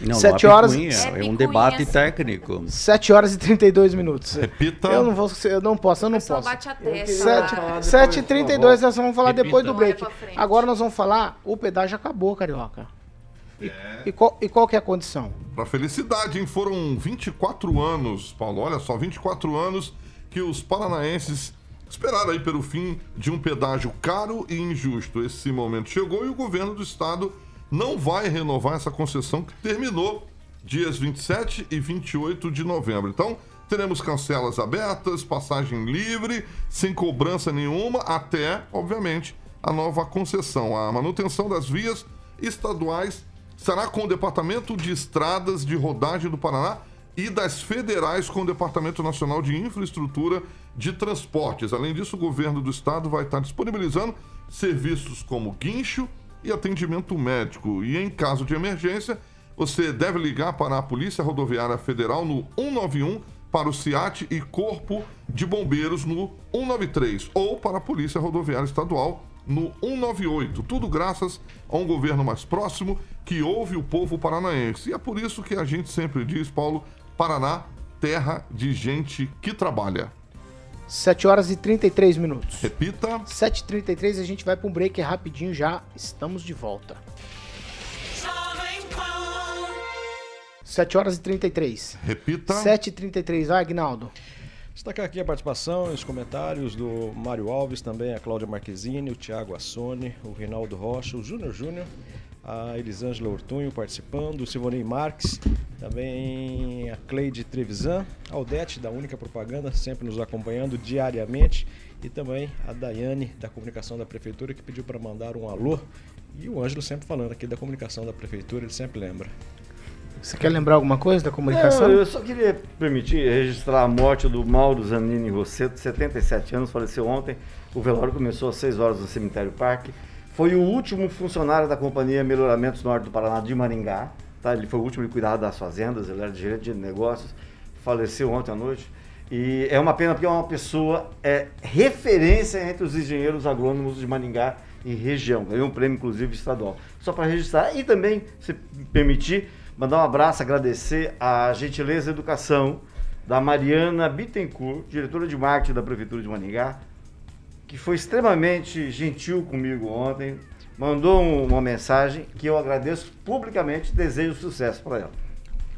Não, Sete não horas- picuinha, É é um debate sim. técnico. 7 horas e 32 minutos. Repita. Eu não vou, eu não posso, eu não posso. bate a testa. Sete- lá. 7h32 nós vamos falar Repita. depois do break. Agora nós vamos falar, o pedágio acabou, Carioca. E, e qual, e qual que é a condição? Pra felicidade, hein? Foram 24 anos, Paulo. Olha só, 24 anos que os paranaenses esperaram aí pelo fim de um pedágio caro e injusto. Esse momento chegou e o governo do estado não vai renovar essa concessão que terminou dias 27 e 28 de novembro. Então, teremos cancelas abertas, passagem livre, sem cobrança nenhuma, até, obviamente, a nova concessão. A manutenção das vias estaduais será com o Departamento de Estradas de Rodagem do Paraná e das federais com o Departamento Nacional de Infraestrutura de Transportes. Além disso, o governo do estado vai estar disponibilizando serviços como guincho e atendimento médico. E em caso de emergência, você deve ligar para a Polícia Rodoviária Federal no 191 para o CIAT e Corpo de Bombeiros no 193 ou para a Polícia Rodoviária Estadual no 198. Tudo graças a um governo mais próximo que ouve o povo paranaense. E é por isso que a gente sempre diz, Paulo, Paraná, terra de gente que trabalha. 7 horas e 33 minutos. Repita. 7h33 a gente vai para um break rapidinho já. Estamos de volta. Jovem Pan. 7 horas e 33. Repita. 7h33, vai, Agnaldo. Destacar aqui a participação e os comentários do Mário Alves, também a Cláudia Marquezine, o Thiago Assone, o Reinaldo Rocha, o Júnior Júnior, a Elisângela Ortunho participando, o Silvonei Marques, também a Cleide Trevisan, a Odete da Única Propaganda, sempre nos acompanhando diariamente, e também a Daiane da Comunicação da Prefeitura, que pediu para mandar um alô, e o Ângelo sempre falando aqui da Comunicação da Prefeitura, ele sempre lembra. Você quer lembrar alguma coisa da comunicação? Eu, eu só queria permitir registrar a morte do Mauro Zanini Rosseto, 77 anos, faleceu ontem. O velório começou às 6 horas no Cemitério Parque. Foi o último funcionário da Companhia Melhoramentos Norte do Paraná de Maringá. Tá? Ele foi o último a cuidar das fazendas, ele era gerente de negócios. faleceu ontem à noite. E é uma pena porque é uma pessoa é referência entre os engenheiros agrônomos de Maningá e região. Ganhou um prêmio, inclusive, estadual. Só para registrar e também, se permitir, mandar um abraço, agradecer a gentileza e educação da Mariana Bittencourt, diretora de marketing da Prefeitura de Maningá, que foi extremamente gentil comigo ontem, mandou um- uma mensagem que eu agradeço publicamente desejo sucesso para ela.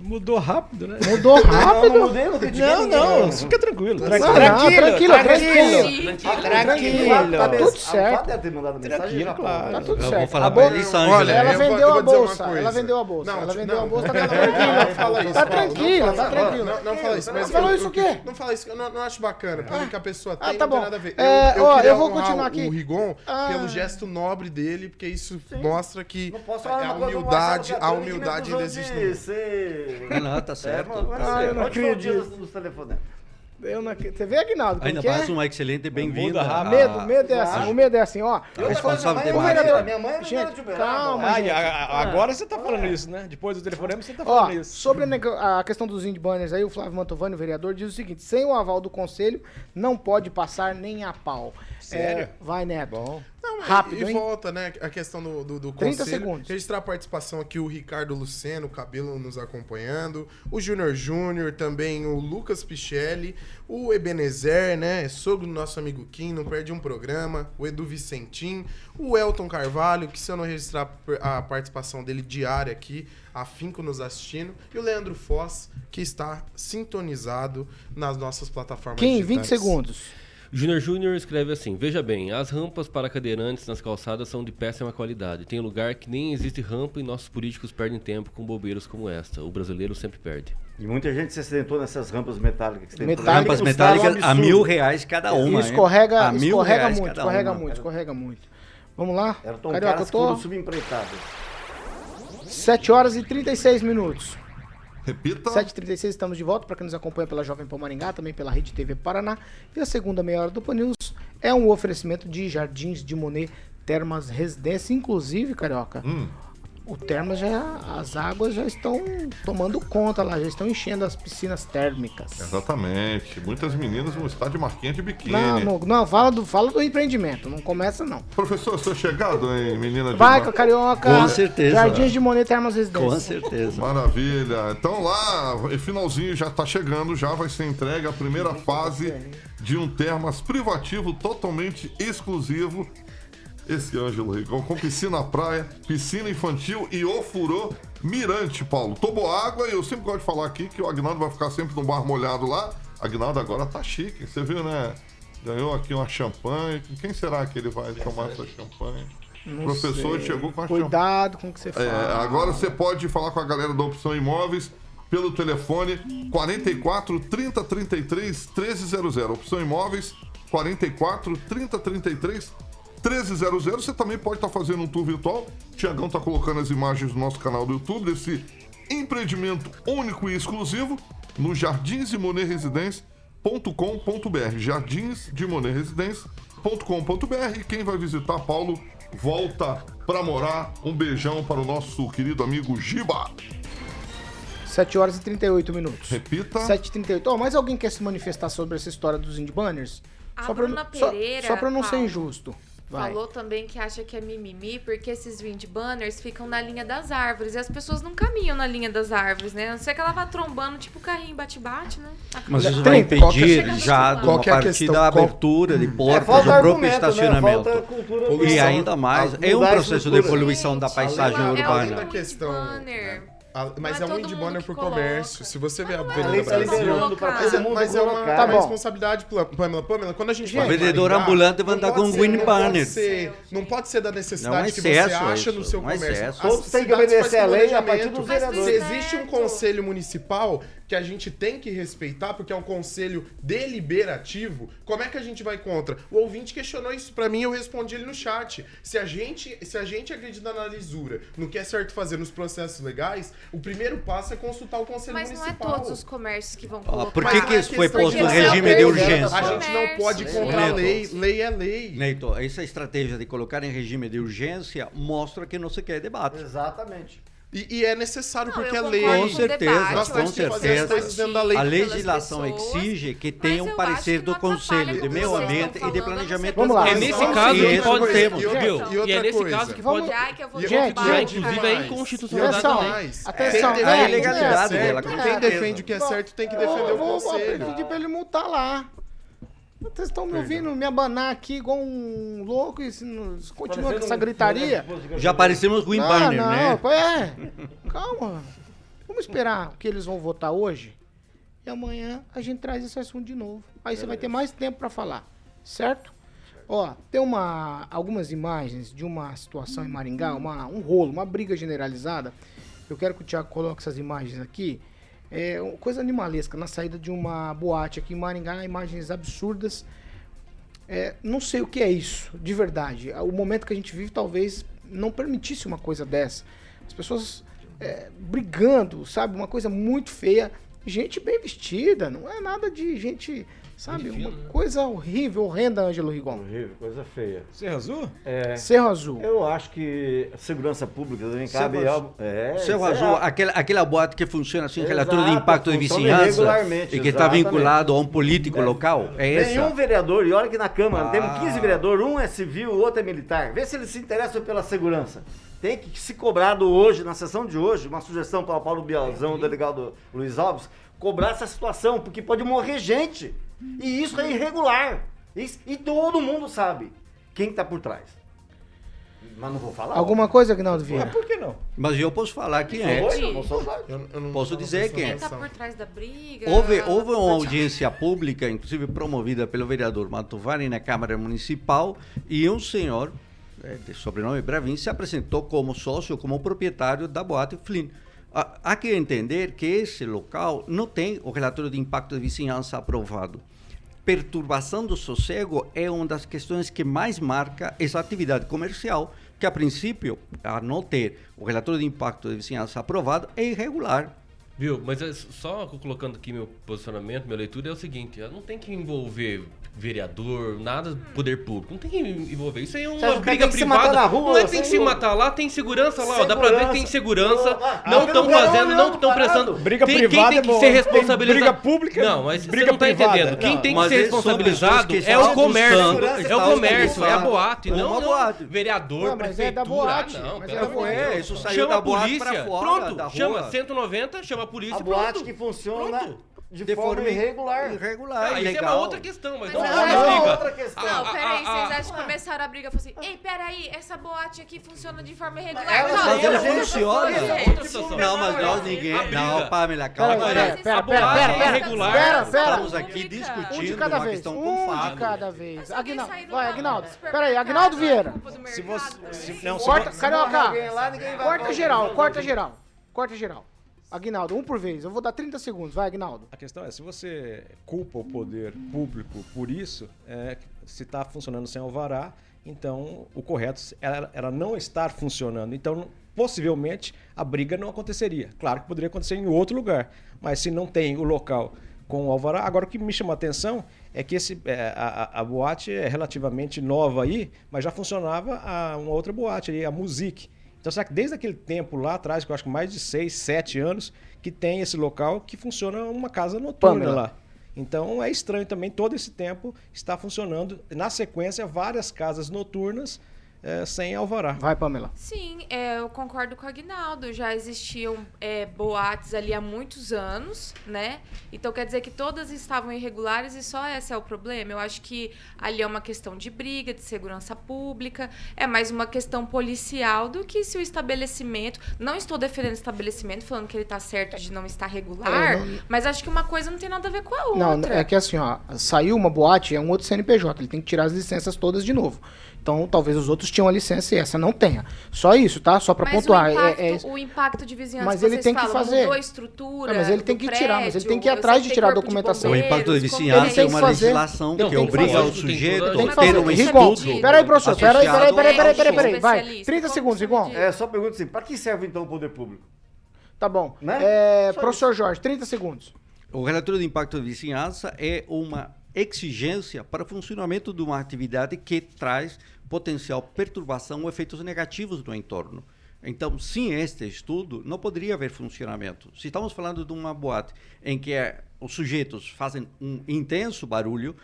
Mudou rápido, né? Mudou rápido? Não, não mudei, não critiquei Não, ninguém. não, fica tranquilo. Não, Tranquilo, não, tranquilo, tranquilo, tranquilo. Tranquilo, tá tudo certo. Deve ter mandado mensagem Tranquilo, claro. Tá tudo Eu certo. vou falar A pra bolsa- ele. Olha, Ela eu vendeu eu a bolsa. Ela vendeu a bolsa. Não, Ela vendeu a não, bolsa, tá não, tranquila. Não fala isso, Tá não tranquila, fala tá isso. tranquila. Não, não fala isso. Mas Falou eu- isso eu- o quê? Não fala isso, eu não, não acho bacana. Pra mim que a pessoa tem, Ah, não tá tem bom. nada a ver. É, eu vou continuar aqui. O Rigon Ah. pelo gesto nobre dele, porque isso mostra que Não a humildade, a humildade existe no ser- Não, tá certo. É, mano, mas Ah, eu não onde acredito. dos, dos telefonemas? Eu não. Você vê, Aguinaldo? Ainda que é? mais um excelente bem-vindo. Rápido. Medo, medo é assim. O medo é assim, ó. Eu responsável minha mãe é mineira, Minha mãe é Gente, de Uberaba. calma, Ah, gente. e a- a- agora você tá falando isso, né? Depois do telefonema você tá Ó, falando isso. sobre a questão dos indie banners aí, o Flávio Mantovani, o vereador, diz o seguinte: sem o aval do conselho, não pode passar nem a pau. Sério? É, vai, Neto. Bom. Não, Rápido, e, volta, né, a questão do, do, do 30 conselho. segundos. Registrar a participação aqui, o Ricardo Luceno, o Cabelo nos acompanhando, o Júnior Júnior, também o Lucas Pichelli, o Ebenezer, né, sogro do nosso amigo Kim, não perde um programa, o Edu Vicentim, o Elton Carvalho, que se eu não registrar a participação dele diária aqui, afinco nos assistindo, e o Leandro Foz, que está sintonizado nas nossas plataformas Kim, 20 digitais. segundos. Júnior Júnior escreve assim: Veja bem, as rampas para cadeirantes nas calçadas são de péssima qualidade. Tem lugar que nem existe rampa e nossos políticos perdem tempo com bobeiras como esta. O brasileiro sempre perde. E muita gente se acidentou nessas rampas metálicas. Que. Metálicas. Rampas Custaram um metálicas a mil reais cada uma. E hein? escorrega, A mil escorrega reais muito, cada escorrega uma. muito, escorrega muito. Vamos lá? Era tão Carioca, caras eu que foram tô subempreitadas. 7 horas e 36 minutos. Repita. 7h36, estamos de volta. Para quem nos acompanha pela Jovem Pan Maringá, também pela Rede TV Paraná. E a segunda meia hora do Pan News é um oferecimento de Jardins de Monet Termas Residência. Inclusive, Carioca, Hum. O Termas já. As águas já estão tomando conta lá, já estão enchendo as piscinas térmicas. Exatamente. Muitas meninas vão estar de marquinha de biquíni. Não, não, não, fala do, fala do empreendimento, não começa não. Professor, seu chegado, hein, menina de Vai, mar- Carioca. Com certeza. Jardins de Monet Termas Residência. Com certeza. Maravilha. Então lá, e finalzinho já tá chegando, já vai ser entregue a primeira fase de um termas privativo totalmente exclusivo. Esse Ângelo Rigon, com piscina praia, piscina infantil e ofurô mirante, Paulo. Tomou água e eu sempre gosto de falar aqui que o Agnaldo vai ficar sempre no bar molhado lá. Agnaldo agora tá chique, você viu, né? Ganhou aqui uma champanhe. Quem será que ele vai tomar essa champanhe? Não o professor sei. chegou com a champanhe. Cuidado com o que você É, fala. agora você pode falar com a galera da Opção Imóveis pelo telefone 44 30 33 1300. Opção Imóveis 44 30 33 1300. Você também pode estar fazendo um tour virtual. Tiagão está colocando as imagens no nosso canal do YouTube desse empreendimento único e exclusivo no Jardins de Monet Residência.com.br. Jardins de Monet Residência.com.br. E quem vai visitar Paulo volta para morar. Um beijão para o nosso querido amigo Giba. 7 horas e 38 minutos. Repita. 7h38. Ó, mais alguém quer se manifestar sobre essa história dos indie banners? A só, pra, Bruna não- só, Pereira, só não ser injusto. Vai. Falou também que acha que é mimimi porque esses wind banners ficam na linha das árvores e as pessoas não caminham na linha das árvores, né? A não ser que ela vá trombando, tipo carrinho bate-bate, né? Mas isso vai é- impedir já de uma que é a partir questão? da abertura de É, portas do próprio estacionamento. Né? Cultura E ainda mais, é um processo de poluição da paisagem Além- urbana. Wind questão, banner. Ah, Mas é é um que pro coloca. comércio. Se você vê a Avenida tá Brasil. Mas é, mas é uma. Tá uma responsabilidade, Pamela. Pamela, quando a gente O em vendedor ambulante vai andar com wind não banner. pode ser- Não pode ser da necessidade Não é que você excesso acha isso, no seu não é comércio. Todos têm que obedecer a lei a partir dos Mas vereadores. Se existe um conselho municipal que a gente tem que respeitar, porque é um conselho deliberativo, como é que a gente vai contra? O ouvinte questionou isso pra mim, eu respondi ele no chat. Se a gente, se a gente acredita na lisura, no que é certo fazer nos processos legais, o primeiro passo é consultar o conselho Mas não é municipal. todos os comércios que vão Ó, colocar. por Mas que, que isso foi posto ser regime de urgência? A gente não pode contra a lei, lei é lei. Neito, essa estratégia de colocar em regime de urgência mostra que não se quer debate. Exatamente. E, e é necessário Não, porque eu a lei. Com certeza, debate, Nós eu com temos acho que fazer as certeza. coisas dentro da lei. A legislação pessoas, exige que tenha um eu parecer do Conselho de Meio Ambiente e de Planejamento Vamos lá. É nesse caso que pode. E outra- viu? e outra E é nesse coisa. caso que Vamos- pode. Eu vou gente, inclusive, é mais. inconstitucionalidade Atenção. também. Atenção, é, A ilegalidade é dela, Quem defende o que é certo tem que Eu defender o vou, vou conselho. pedir pra ele multar lá. Vocês estão me ouvindo me abanar aqui igual um louco e se não- se continua com essa gritaria. Já parecemos com o Não, banner, não, né? é. Calma. Vamos esperar o que eles vão votar hoje. E amanhã a gente traz esse assunto de novo. Aí você vai ter mais tempo pra falar. Certo? Ó, tem uma, algumas imagens de uma situação em Maringá, uma, um rolo, uma briga generalizada. Eu quero que o Thiago coloque essas imagens aqui. É uma coisa animalesca, na saída de uma boate aqui em Maringá, imagens absurdas. É, não sei o que é isso, de verdade. O momento que a gente vive talvez não permitisse uma coisa dessa. As pessoas é, brigando, sabe? Uma coisa muito feia. Gente bem vestida, não é nada de gente, sabe? Uma coisa horrível, horrenda, Ângelo Rigon. Horrível, coisa feia. Serra Azul? É, Cerro Azul. eu acho que segurança pública também cabe Cerro algo. É, é Azul, algo- aquela, aquela boate que funciona assim, Exato, relatório de impacto de vizinhança e que está vinculado a um político local, é essa? Nenhum vereador, e olha que na Câmara Ah. temos 15 vereadores, um é civil, o outro é militar. Vê se eles se interessam pela segurança. Tem que se cobrado hoje, na sessão de hoje, uma sugestão para o Paulo Bialzão, o delegado Luiz Alves, cobrar essa situação, porque pode morrer gente. E isso é irregular. Isso- e todo mundo sabe quem está por trás. Mas não vou falar. Alguma coisa, Agnaldo Mas Vieira? por que não? Mas eu posso falar quem é. Oi, eu soltar. Eu- eu não Posso dizer quem é. Quem tá atenção. por trás da briga? Houve, houve uma audiência pública, inclusive promovida pelo vereador Mantovani na Câmara Municipal, e um senhor, eh, de sobrenome Bravin, se apresentou como sócio, como proprietário da boate Flynn. Há- que entender que esse local não tem o relatório de impacto de vizinhança aprovado. Perturbação do sossego é uma das questões que mais marca essa atividade comercial, que a princípio, a não ter o relatório de impacto de vizinhança aprovado, é irregular. Viu? Mas é só colocando aqui meu posicionamento, minha leitura é o seguinte: não tem que envolver vereador, nada poder público. Não tem que envolver. Isso aí é uma briga tem se privada. na rua, não é que tem que se matar lá, tem segurança lá. ó. Dá pra ver que tem segurança. Ah, não ah, estão pelo fazendo, não estão prestando. Briga tem, privada quem tem é que bom. ser Tem responsabilizado. briga pública, Não, mas briga você não tá privada. entendendo. Quem Não, tem que ser responsabilizado é o estão comércio. É o estão comércio, é a boate. Não, não vereador, é da prefeitura. boate, Não, mas é da boate. Deus. Isso saiu chama da a boate polícia. pra fora Pronto, chama 190, chama a polícia A boate pronto. que funciona Pronto. de, De forma, forma irregular. Irregular, Ah, isso é uma outra questão, mas Mas não não, é uma briga. outra questão. Não, Ah, peraí, ah, vocês ah, acham que começaram a briga e falaram assim, ei, peraí, essa boate aqui funciona de forma irregular. Ela- Não, Mas ela funciona. é outra situação. Não, mas nós ninguém. Não, Pamela, calma. pera, pera, pera, A pera, boate pera, é pera, irregular. pera, pera. Estamos aqui Um de discutindo cada uma vez, um de cada vez. Aguinaldo, vai, Aguinaldo. do Pera aí, supermercado, Aguinaldo Vieira. Se você, não, se Corta, você- Carioca. Corta geral, corta geral. Corta geral. Aguinaldo, um por vez. Eu vou dar 30 segundos. Vai, Aguinaldo. A questão é, se você culpa o poder público por isso, é, se está funcionando sem alvará, então o correto era, era não estar funcionando. Então, possivelmente, a briga não aconteceria. Claro que poderia acontecer em outro lugar, mas se não tem o local com o alvará... Agora, o que me chama a atenção é que esse, é, a, a- a boate é relativamente nova aí, mas já funcionava a, uma outra boate a Music. Então, será que desde aquele tempo lá atrás, que eu acho que mais de 6, 7 anos, que tem esse local que funciona uma casa noturna Pamela. lá. Então é estranho também todo esse tempo está funcionando. Na sequência, várias casas noturnas eh, sem alvará. Vai, Pamela. Sim, é, eu concordo com o Agnaldo. Já existiam é, boates ali há muitos anos, né? Então quer dizer que todas estavam irregulares e só esse é o problema. Eu acho que ali é uma questão de briga, de segurança pública, é mais uma questão policial do que se o estabelecimento. Não estou defendendo o estabelecimento, falando que ele está certo de não estar regular, É, não- mas acho que uma coisa não tem nada a ver com a outra. Não, é que assim, ó, saiu uma boate, é um outro CNPJ, ele tem que tirar as licenças todas de novo. Então, talvez os outros tinham a licença e essa não tenha. Só isso, tá? Só pra Mas pontuar. O impacto, é, é o impacto de vizinhança Mas ele tem que falam, fazer. mudou a estrutura. É, mas ele tem que tirar, mas ele tem que ir prédio, atrás de tirar a documentação. O impacto de vizinhança é uma fazer- legislação que que obriga o sujeito a que ter um estudo. peraí, professor, peraí, peraí, peraí, peraí, peraí, peraí, vai. Especialista. 30 Como segundos, diz? É, só pergunta assim, para que serve então o poder público? Tá bom. Né? É, professor Jorge, 30 segundos. O relatório de impacto de vizinhança é uma exigência para o funcionamento de uma atividade que traz potencial perturbação ou efeitos negativos no entorno. Então, sem este estudo, não poderia haver funcionamento. Se estamos falando de uma boate em que eh, os sujeitos fazem um intenso barulho,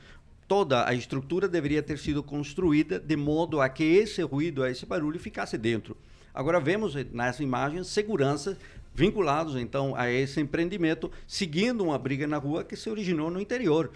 toda a estrutura deveria ter sido construída de modo a que esse ruído, esse barulho ficasse dentro. Agora vemos nas imagens segurança vinculados então a esse empreendimento, seguindo uma briga na rua que se originou no interior.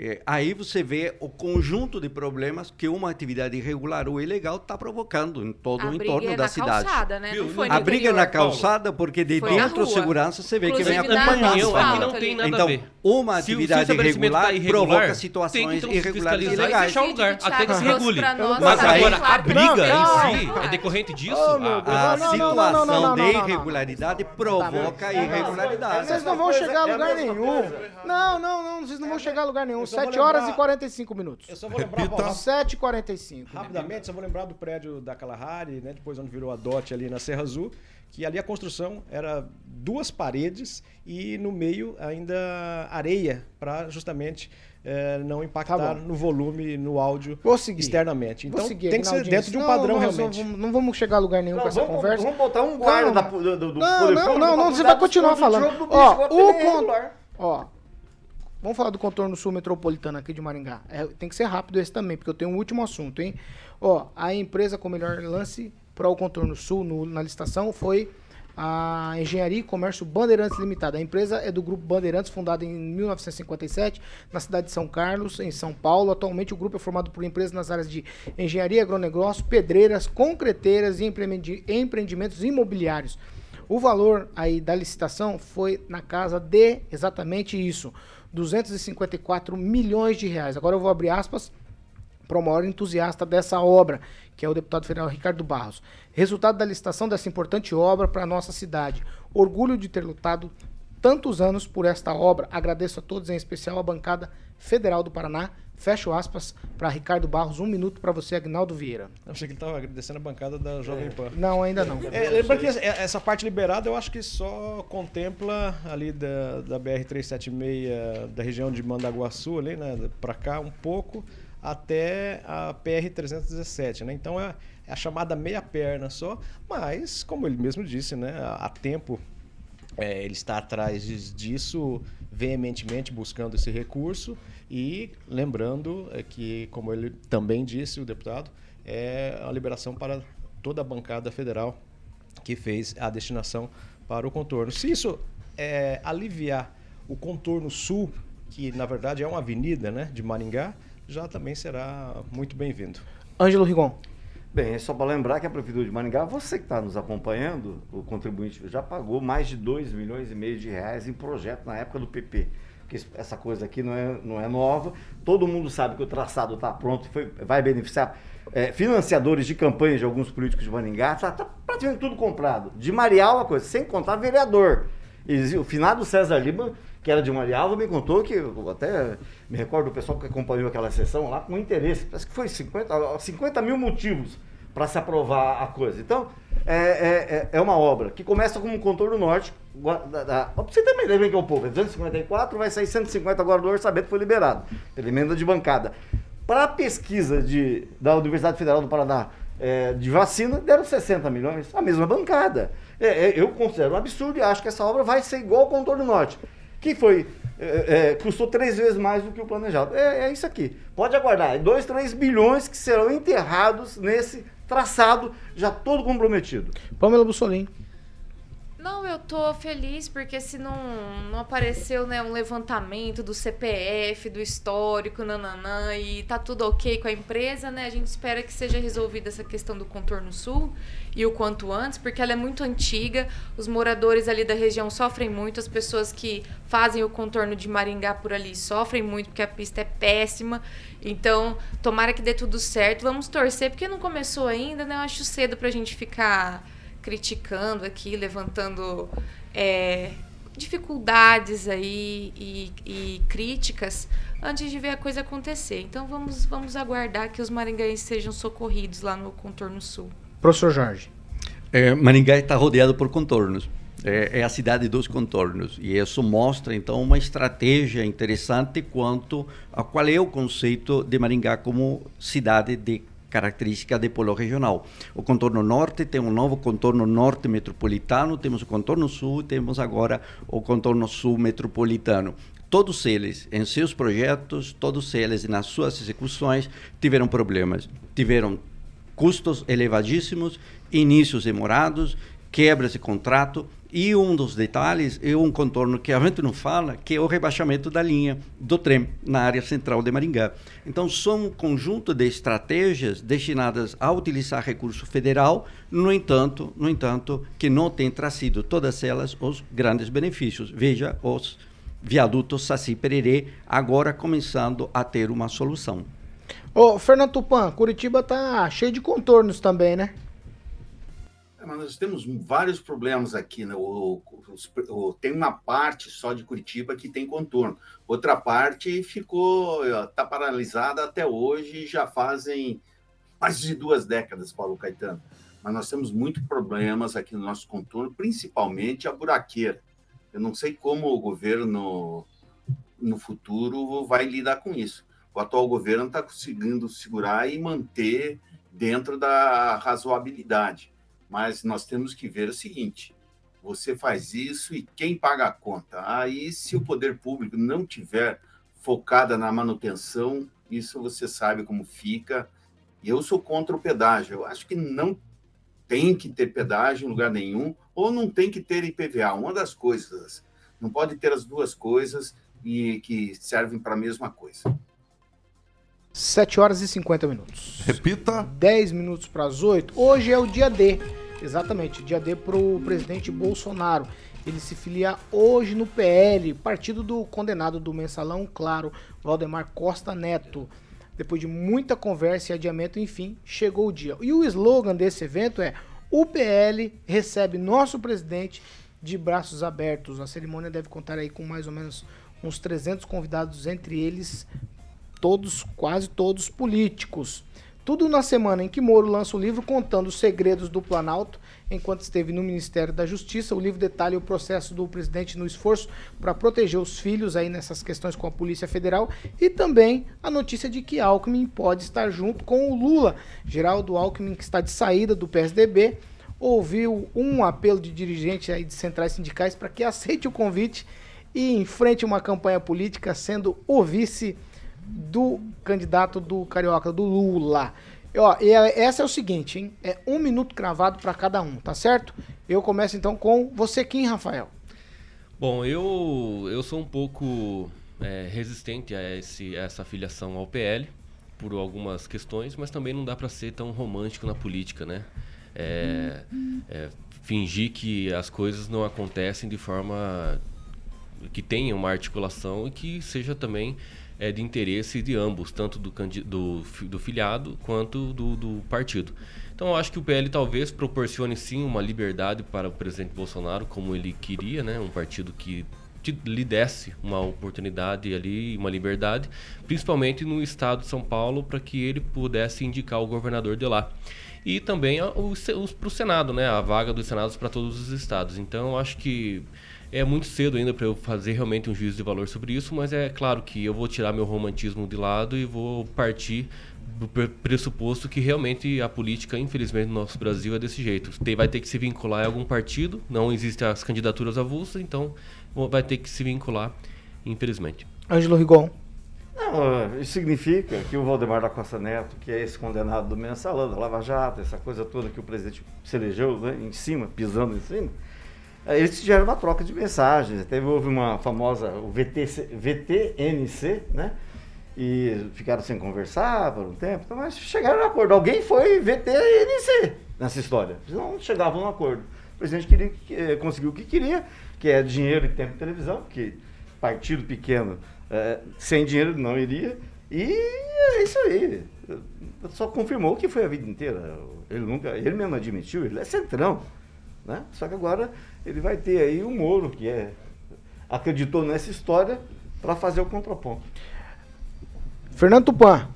É, aí você vê o conjunto de problemas que uma atividade irregular ou ilegal está provocando em todo A o entorno é da na cidade. calçada, né? Não foi no a briga é interior. na calçada porque de Foi dentro segurança você vê que vem Inclusive, acompanhando. opinião, asfalto aqui não tem nada então, a ver. uma atividade irregular, tá irregular, provoca tem que situações então fiscalizar irregulares e ilegais. o lugar, que até que se regule. Mas bem Agora, a briga Não, não. em si é decorrente disso? A situação de irregularidade provoca irregularidade. Vocês não vão chegar a lugar nenhum. Não, não, não, vocês não vão chegar a lugar nenhum. Eu só vou 7 horas lembrar- e 45 minutos. Eu só vou lembrar Repita. ó, 7 e 45. rapidamente, só vou lembrar do prédio da Kalahari, né, depois onde virou a DOT ali na Serra Azul, que ali a construção era duas paredes e no meio ainda areia para justamente eh, não impactar Tá no volume, no áudio externamente. Então seguir tem que ser dentro de um Não, padrão nós realmente. Não, não vamos chegar a lugar nenhum Não, com essa vamos, conversa. vamos botar um guarda da, do, do, do Não, poder não, não, não, você vai continuar falando. do Ó, o con-. Ó, vamos falar do contorno sul metropolitano aqui de Maringá. É, tem que ser rápido esse também, porque eu tenho um último assunto, hein? Ó, a empresa com melhor lance para o contorno sul no- na licitação foi a Engenharia e Comércio Bandeirantes Limitada. A empresa é do grupo Bandeirantes, fundada em 1957, na cidade de São Carlos, em São Paulo. Atualmente, o grupo é formado por empresas nas áreas de engenharia, agronegócio, pedreiras, concreteiras e empreendi- empreendimentos imobiliários. O valor aí da licitação foi na casa de exatamente isso, 254 milhões de reais. Agora eu vou abrir aspas para o maior entusiasta dessa obra, que é o deputado federal Ricardo Barros. Resultado da licitação dessa importante obra para a nossa cidade. Orgulho de ter lutado tantos anos por esta obra. Agradeço a todos, em especial a bancada federal do Paraná. Fecho aspas para Ricardo Barros. Um minuto para você, Agnaldo Vieira. Eu achei que ele estava agradecendo a bancada da Jovem Pan. Não, ainda não. É, lembra que essa- parte liberada eu acho que só contempla ali da, da BR-376 da região de Mandaguaçu, ali, né, para cá um pouco, até a PR-317, né? Então é, é a chamada meia perna só, mas como ele mesmo disse, né, há tempo é, ele está atrás dis- disso veementemente buscando esse recurso e lembrando é, que, como ele também disse, o deputado, é a liberação para toda a bancada federal que fez a destinação para o contorno. Se isso é, aliviar o contorno sul, que na verdade é uma avenida né, de Maringá, já também será muito bem-vindo. Ângelo Rigon. Bem, é só para lembrar que a Prefeitura de Maringá, você que está nos acompanhando, o contribuinte já pagou mais de 2 milhões e meio de reais em projeto na época do PP. Porque essa coisa aqui não é, não é nova. Todo mundo sabe que o traçado está pronto e vai beneficiar é, financiadores de campanhas de alguns políticos de Maringá. Está tá praticamente tudo comprado. De Marial, a coisa, sem contar vereador. Exi- O finado César Lima, que era de Marialva, me contou que, até me recordo do pessoal que acompanhou aquela sessão lá com interesse, parece que foi 50, 50 mil motivos para se aprovar a coisa. Então, é, é, é- é uma obra que começa como um contorno norte. Da, da, você ideia bem que é o povo, é 254, vai sair 150 agora do orçamento, foi liberado, pela emenda de bancada. Para a pesquisa de, da Universidade Federal do Paraná é, de vacina, deram 60 milhões, a mesma bancada. É, é, eu considero um absurdo e acho que essa obra vai ser igual ao Contorno Norte, que foi, é, é, custou três vezes mais do que o planejado. É, é isso aqui. Pode aguardar. 2, 3 bilhões que serão enterrados nesse traçado já todo comprometido. Pamela Bussolini. Não, eu tô feliz porque se não, não apareceu né, um levantamento do CPF, do histórico, nananã, e tá tudo ok com a empresa, né? A gente espera que seja resolvida essa questão do contorno sul e o quanto antes, porque ela é muito antiga, os moradores ali da região sofrem muito, as pessoas que fazem o contorno de Maringá por ali sofrem muito porque a pista é péssima. Então, tomara que dê tudo certo. Vamos torcer, porque não começou ainda, né? Eu acho cedo pra gente ficar criticando aqui, levantando é, dificuldades aí e, e críticas antes de ver a coisa acontecer. Então vamos, vamos aguardar que os maringaenses sejam socorridos lá no contorno sul. Professor Jorge. É, Maringá está rodeado por contornos. É, é a cidade dos contornos. E isso mostra, então, uma estratégia interessante quanto a qual é o conceito de Maringá como cidade de característica de polo regional. O contorno norte tem um novo contorno norte metropolitano, temos o contorno sul, temos agora o contorno sul metropolitano. Todos eles, em seus projetos, todos eles nas suas execuções, tiveram problemas. Tiveram custos elevadíssimos, inícios demorados, quebras de contrato, e um dos detalhes é um contorno que a gente não fala, que é o rebaixamento da linha do trem na área central de Maringá. Então, são um conjunto de estratégias destinadas a utilizar recurso federal, no entanto, no entanto, que não tem trazido todas elas os grandes benefícios. Veja os viadutos Saci Pererê agora começando a ter uma solução. Ô, Fernando Tupan, Curitiba tá cheio de contornos também, né? Mas nós temos vários problemas aqui. Né? O, o, o, tem uma parte só de Curitiba que tem contorno. Outra parte ficou, está paralisada até hoje, já fazem mais de duas décadas, Paulo Caetano. Mas nós temos muitos problemas aqui no nosso contorno, principalmente a buraqueira. Eu não sei como o governo no futuro vai lidar com isso. O atual governo está conseguindo segurar e manter dentro da razoabilidade mas nós temos que ver o seguinte: você faz isso e quem paga a conta? Aí, se o poder público não tiver focada na manutenção, isso você sabe como fica. Eu sou contra o pedágio. Eu acho que não tem que ter pedágio em lugar nenhum, ou não tem que ter IPVA. Uma das coisas. Não pode ter as duas coisas e que servem para a mesma coisa. 7 horas e 50 minutos. Repita. 10 minutos para as 8. Hoje é o dia D. Exatamente, dia D para o presidente Bolsonaro. Ele se filia hoje no PL, partido do condenado do mensalão, claro, Valdemar Costa Neto. Depois de muita conversa e adiamento, enfim, chegou o dia. E o slogan desse evento é: O PL recebe nosso presidente de braços abertos. A cerimônia deve contar aí com mais ou menos uns 300 convidados, entre eles todos, quase todos políticos. Tudo na semana em que Moro lança o livro contando os segredos do Planalto, enquanto esteve no Ministério da Justiça. O livro detalha o processo do presidente no esforço para proteger os filhos aí nessas questões com a Polícia Federal e também a notícia de que Alckmin pode estar junto com o Lula. Geraldo Alckmin, que está de saída do PSDB, ouviu um apelo de dirigente aí de centrais sindicais para que aceite o convite e enfrente uma campanha política sendo o vice do candidato do Carioca, do Lula. Ó, e é, essa é o seguinte, hein? É um minuto cravado para cada um, tá certo? Eu começo então com você, Kim Rafael. Bom, eu, eu sou um pouco é, resistente a, esse, a essa filiação ao PL por algumas questões, mas também não dá para ser tão romântico na política, né? É, é, fingir que as coisas não acontecem de forma que tenha uma articulação e que seja também é de interesse de ambos, tanto do, do, do filiado quanto do, do partido. Então, eu acho que o PL talvez proporcione sim uma liberdade para o presidente Bolsonaro, como ele queria, né? Um partido que lhe desse uma oportunidade ali, uma liberdade, principalmente no estado de São Paulo, para que ele pudesse indicar o governador de lá. E também para o Senado, né? A vaga dos Senados para todos os estados. Então, eu acho que é muito cedo ainda para eu fazer realmente um juízo de valor sobre isso, mas é claro que eu vou tirar meu romantismo de lado e vou partir do pressuposto que realmente a política, infelizmente, no nosso Brasil é desse jeito. Tem, vai ter que se vincular a algum partido, não existem as candidaturas avulsas, então vai ter que se vincular, infelizmente. Ângelo Rigon. Não, isso significa que o Valdemar da Costa Neto, que é esse condenado do mensalão, da Lava Jato, essa coisa toda que o presidente se elegeu né, em cima, pisando em cima, eles tiveram uma troca de mensagens. Teve, houve uma famosa, o VTC, VTNC, né? E ficaram sem conversar por um tempo, então, mas chegaram a acordo. Alguém foi VTNC nessa história. Não chegavam a um acordo. O presidente queria, eh, conseguiu o que queria, que é dinheiro e tempo de televisão, porque partido pequeno é, sem dinheiro não iria. E é isso aí. Só confirmou que foi a vida inteira. Ele nunca, ele mesmo admitiu, ele é centrão. Né? Só que agora ele vai ter aí o Moro, que é, acreditou nessa história, para fazer o contraponto. Fernando Tupan.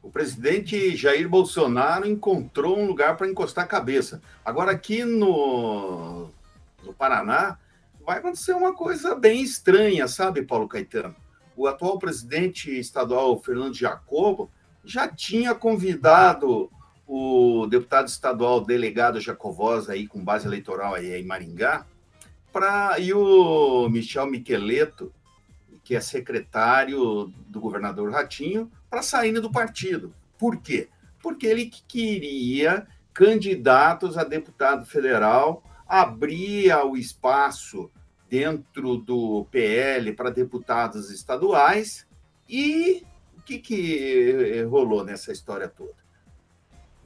O presidente Jair Bolsonaro encontrou um lugar para encostar a cabeça. Agora, aqui no, no Paraná, vai acontecer uma coisa bem estranha, sabe, Paulo Caetano? O atual presidente estadual, Fernando Jacobo, já tinha convidado o deputado estadual delegado Jacovós aí com base eleitoral aí em Maringá, para e o Michel Miqueleto, que é secretário do governador Ratinho, para saírem do partido. Por quê? Porque ele queria candidatos a deputado federal, abria o espaço dentro do PL para deputados estaduais e o que, que rolou nessa história toda?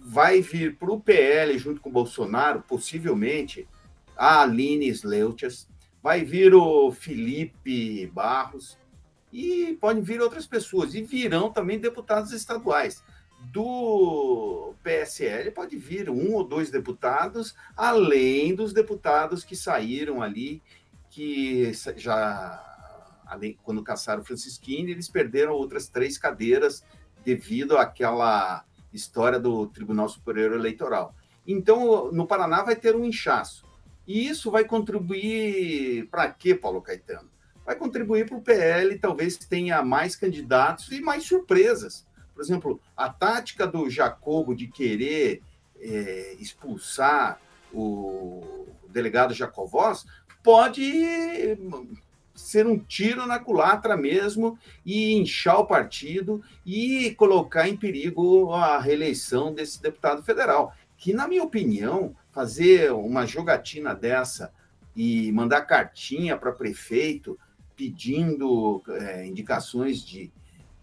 Vai vir para o PL junto com o Bolsonaro, possivelmente, a Aline Sleuchas, vai vir o Felipe Barros e podem vir outras pessoas e virão também deputados estaduais. Do PSL pode vir um ou dois deputados, além dos deputados que saíram ali, que já além, quando caçaram Francisquini, eles perderam outras três cadeiras devido àquela história do Tribunal Superior Eleitoral. Então, no Paraná vai ter um inchaço. E isso vai contribuir para quê, Paulo Caetano? Vai contribuir para o PL, talvez tenha mais candidatos e mais surpresas. Por exemplo, a tática do Jacobo de querer é, expulsar o delegado Jacovós pode ser um tiro na culatra mesmo e inchar o partido e colocar em perigo a reeleição desse deputado federal, que, na minha opinião, fazer uma jogatina dessa e mandar cartinha para prefeito pedindo é, indicações de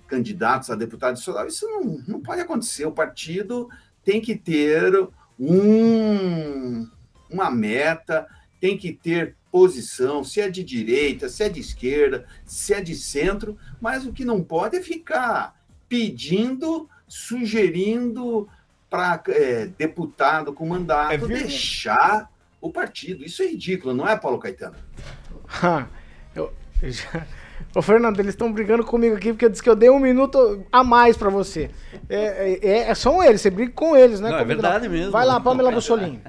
candidatos a deputado estadual, isso não, não pode acontecer. O partido tem que ter um, uma meta, tem que ter posição, se é de direita, se é de esquerda, se é de centro, mas o que não pode é ficar pedindo, sugerindo para é, deputado com mandato é deixar o partido. Isso é ridículo, não é, Paulo Caetano? [laughs] eu, já... Ô, Fernando, eles estão brigando comigo aqui porque eu disse que eu dei um minuto a mais para você. É, é, é, são eles, você briga com eles, né? Não, é verdade mesmo. Vai lá, Pamela Bussolini.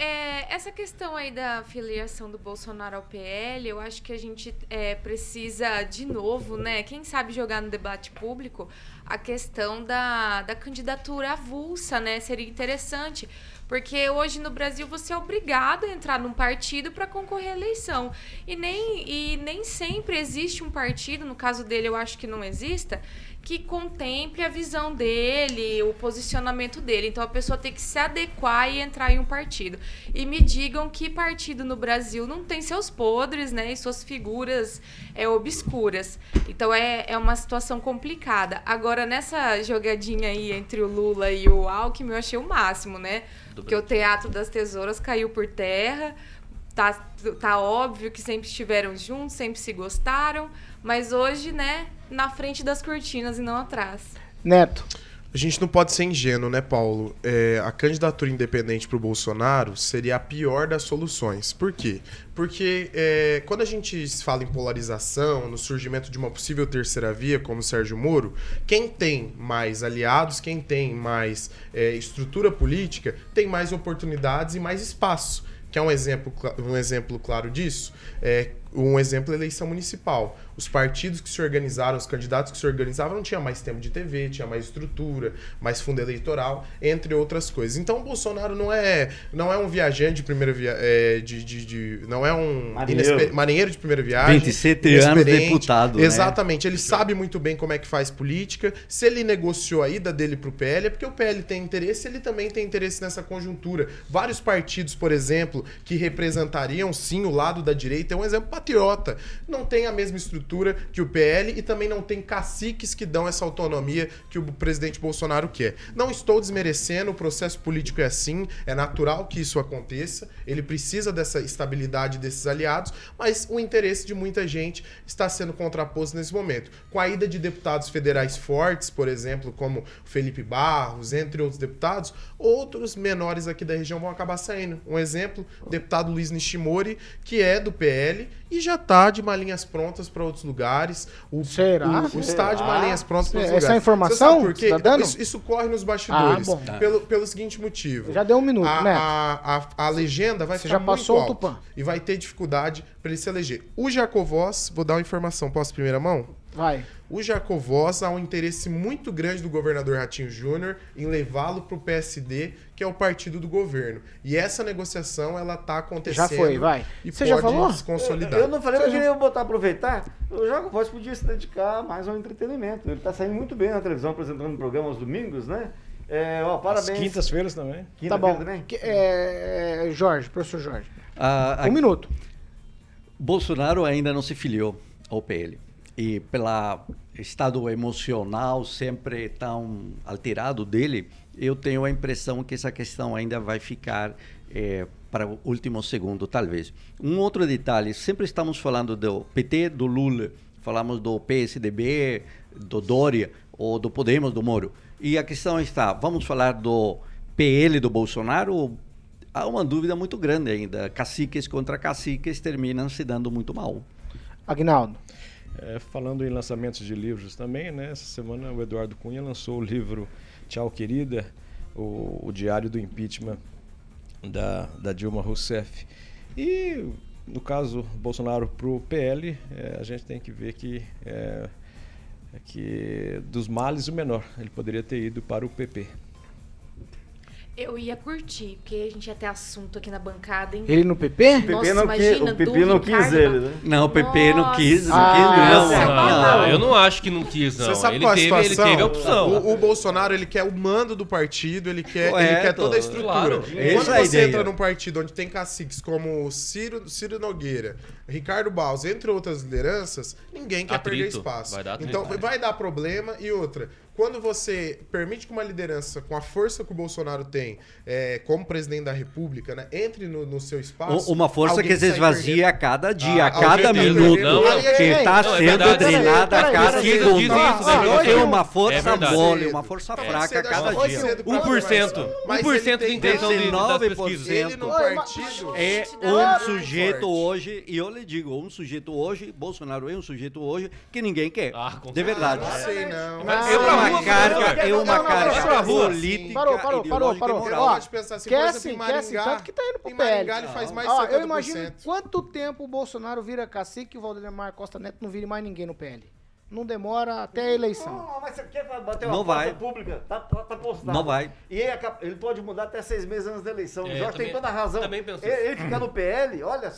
É, essa questão aí da filiação do Bolsonaro ao PL, eu acho que a gente é, precisa, de novo, né? Quem sabe jogar no debate público a questão da, da candidatura avulsa, né? Seria interessante. Porque hoje no Brasil você é obrigado a entrar num partido para concorrer à eleição. E nem, e nem sempre existe um partido, no caso dele eu acho que não exista, que contemple a visão dele, o posicionamento dele. Então a pessoa tem que se adequar e entrar em um partido. E me digam que partido no Brasil não tem seus podres, né? E suas figuras é, obscuras. Então é, é uma situação complicada. Agora, nessa jogadinha aí entre o Lula e o Alckmin, eu achei o máximo, né? Porque o Teatro das Tesouras caiu por terra. Tá, tá óbvio que sempre estiveram juntos, sempre se gostaram. Mas hoje, né, na frente das cortinas e não atrás. Neto. A gente não pode ser ingênuo, né, Paulo? É, a candidatura independente para o Bolsonaro seria a pior das soluções. Por quê? Porque é, quando a gente fala em polarização, no surgimento de uma possível terceira via, como o Sérgio Moro, quem tem mais aliados, quem tem mais é, estrutura política, tem mais oportunidades e mais espaço. Que é um exemplo, um exemplo claro disso? É, um exemplo é a eleição municipal os partidos que se organizaram, os candidatos que se organizavam, não tinha mais tempo de TV, tinha mais estrutura, mais fundo eleitoral, entre outras coisas. Então o Bolsonaro não é, não é um viajante de primeira viagem, é, de, de, de, não é um marinheiro. marinheiro de primeira viagem. 27 anos deputado. Né? Exatamente, né? ele sabe muito bem como é que faz política. Se ele negociou a ida dele para o PL, é porque o PL tem interesse, ele também tem interesse nessa conjuntura. Vários partidos, por exemplo, que representariam sim o lado da direita, é um exemplo patriota, não tem a mesma estrutura estrutura que o PL e também não tem caciques que dão essa autonomia que o presidente Bolsonaro quer. Não estou desmerecendo, o processo político é assim, é natural que isso aconteça, ele precisa dessa estabilidade desses aliados, mas o interesse de muita gente está sendo contraposto nesse momento. Com a ida de deputados federais fortes, por exemplo, como Felipe Barros, entre outros deputados, outros menores aqui da região vão acabar saindo. Um exemplo, o deputado Luiz Nishimori, que é do PL e já está de malinhas prontas para outros lugares. O, Será? O, o está de malinhas prontas para outros Essa lugares. informação? Por quê? Tá dando? Isso, isso, corre nos bastidores. Ah, bom. Pelo, pelo seguinte motivo. Já deu um minuto, a, né? A, a, a legenda vai Você ficar já passou muito o Tupã. E vai ter dificuldade para ele se eleger. O Jacovós, vou dar uma informação, posso primeira mão? Vai. O Jacovós há um interesse muito grande do governador Ratinho Júnior em levá-lo para o PSD, que é o partido do governo. E essa negociação ela tá acontecendo. Já foi, vai. E Você pode já falou? se consolidar. Eu não falei, mas eu queria botar, aproveitar. O Voz podia se dedicar mais ao entretenimento. Ele tá saindo muito bem na televisão, apresentando um programa aos domingos, né? É, ó, parabéns. Quintas-feiras também. Tá Quinta-feira bom. também? Que- é, é, Jorge, professor Jorge. Ah, Um minuto. Bolsonaro ainda não se filiou ao PL. E pelo estado emocional sempre tão alterado dele, eu tenho a impressão que essa questão ainda vai ficar eh, para o último segundo, talvez. Um outro detalhe, sempre estamos falando do PT, do Lula, falamos do PSDB, do Dória, ou do Podemos, do Moro. E a questão está, vamos falar do PL do Bolsonaro? Há uma dúvida muito grande ainda. Caciques contra caciques terminam se dando muito mal. Agnaldo. É, falando em lançamentos de livros também, né? Essa semana o Eduardo Cunha lançou o livro Tchau Querida, o, o diário do impeachment da, da Dilma Rousseff. E no caso Bolsonaro para o PL, é, a gente tem que ver que, é, é que dos males o menor. Ele poderia ter ido para o PP. Eu ia curtir, porque a gente ia ter assunto aqui na bancada, hein? Ele no PP? Nossa, não imagina, quis- o PP não quis ele, né? Não, o PP não quis, não Ah, quis, não. essa é Não, eu não acho que não quis, não. Você sabe ele, qual a teve, ele situação? teve a opção. O, o Bolsonaro, ele quer o mando do partido, ele quer, ele Correto, quer toda a estrutura. claro. Quando é a você ideia. entra num partido onde tem caciques como Ciro, Ciro Nogueira, Ricardo Baus, entre outras lideranças, ninguém quer Atrito. perder espaço. Vai atrito. então vai dar problema. E outra, quando você permite que uma liderança, com a força que o Bolsonaro tem, é, como presidente da República, né, entre no, no seu espaço. Uma força que se esvazia a cada dia, Ah, a cada minuto, perdeu. Não, não. que está é sendo verdade. drenada a Peraí, cada segundo. É professor? uma É força verdade. mole, uma força fraca a da- cada pode dia. ser do 1%. Mas 1% de tem intenção de, das 19%. pesquisas. Ele no partido. É um sujeito hoje, e eu lhe digo, um sujeito hoje, Bolsonaro é um sujeito hoje que ninguém quer. Ah, de verdade. Não sei, não. É eu uma carga, é uma carga política, Parou, parou, parou, parou. e Ó, assim, quer sim, quer sim, tanto que tá indo pro PL. Ele faz mais Ó, eu imagino 70%. quanto tempo o Bolsonaro vira cacique e o Valdemar Costa Neto não vire mais ninguém no PL. Não demora até a eleição. Não, mas você quer bater uma Não vai. pública? Tá, tá, tá postado. Não vai. E ele, ele pode mudar até seis meses antes da eleição. É, o Jorge também- tem toda a razão. também penso ele, ele ficar no PL, olha,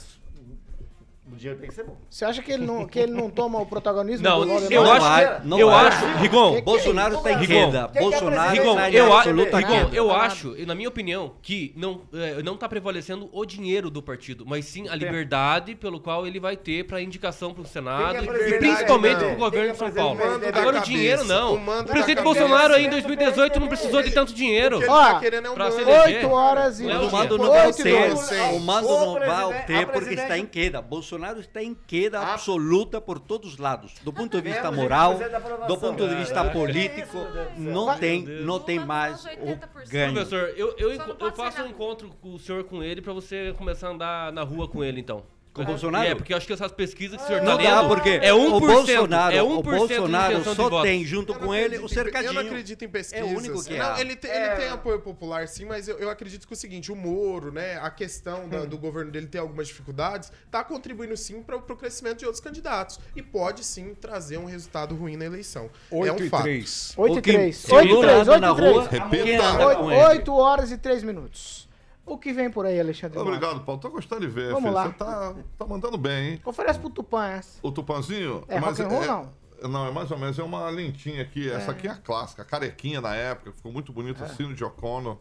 o dinheiro tem que ser bom. Você acha que ele não, que ele não toma o protagonismo Não, do Valdemar? eu Não acho, vai, não eu vai. acho, Rigon, Que- Bolsonaro está em queda. é Bolsonaro presidente? Rigon, está em eu, absoluta Rigon, queda. eu acho, e na minha opinião, que não, é, não tá prevalecendo o dinheiro do partido, mas sim a liberdade pelo qual ele vai ter para indicação pro Senado Quem que é e principalmente pro que governo é de São? Paulo. O Agora o dinheiro não. o O presidente. Bolsonaro aí em 2018 não precisou de tanto dinheiro. O ele Ó, tá querendo é um mando. se eleger. 8 horas e Não, O mando Oito não vai ter, o mando O não vai ter porque está em queda. Bolsonaro está em queda Ah. absoluta por todos os lados. Do ponto de vista moral, do ponto de vista Cara, que político, não tem, não tem mais o 80%. ganho. Professor, eu, eu, eu faço um encontro com o senhor com ele pra você começar a andar na rua com ele, então. Com o Bolsonaro? É, porque eu acho que essas pesquisas que o senhor Não tá dá, lendo porque é 1%, o Bolsonaro, é 1% o Bolsonaro de intenção de só tem junto não com ele o cercadinho. Eu não acredito em pesquisas. É o único que não, há. ele, tem, ele tem apoio popular, sim, mas eu, eu acredito que é o seguinte, o Moro, né, a questão da- do governo dele ter algumas dificuldades, tá contribuindo sim para o crescimento de outros candidatos. E pode sim trazer um resultado ruim na eleição. é 8 um e fato. 3. 8 e O que- 3. se o 8 e Lula 3, anda 8 na e 3. rua, Repita. quem anda com ele? 8 horas e 3 minutos. O que vem por aí, Alexandre? Obrigado, Paulo. Tô gostando de ver, Vamos filho. lá. Você tá, tá mandando bem, hein? Oferece pro Tupã essa. O Tupanzinho. É rock and roll, não? Não, é mais ou menos, é uma lentinha aqui. Essa aqui é a clássica, a carequinha na época, ficou muito bonita, Sino de O'Connor,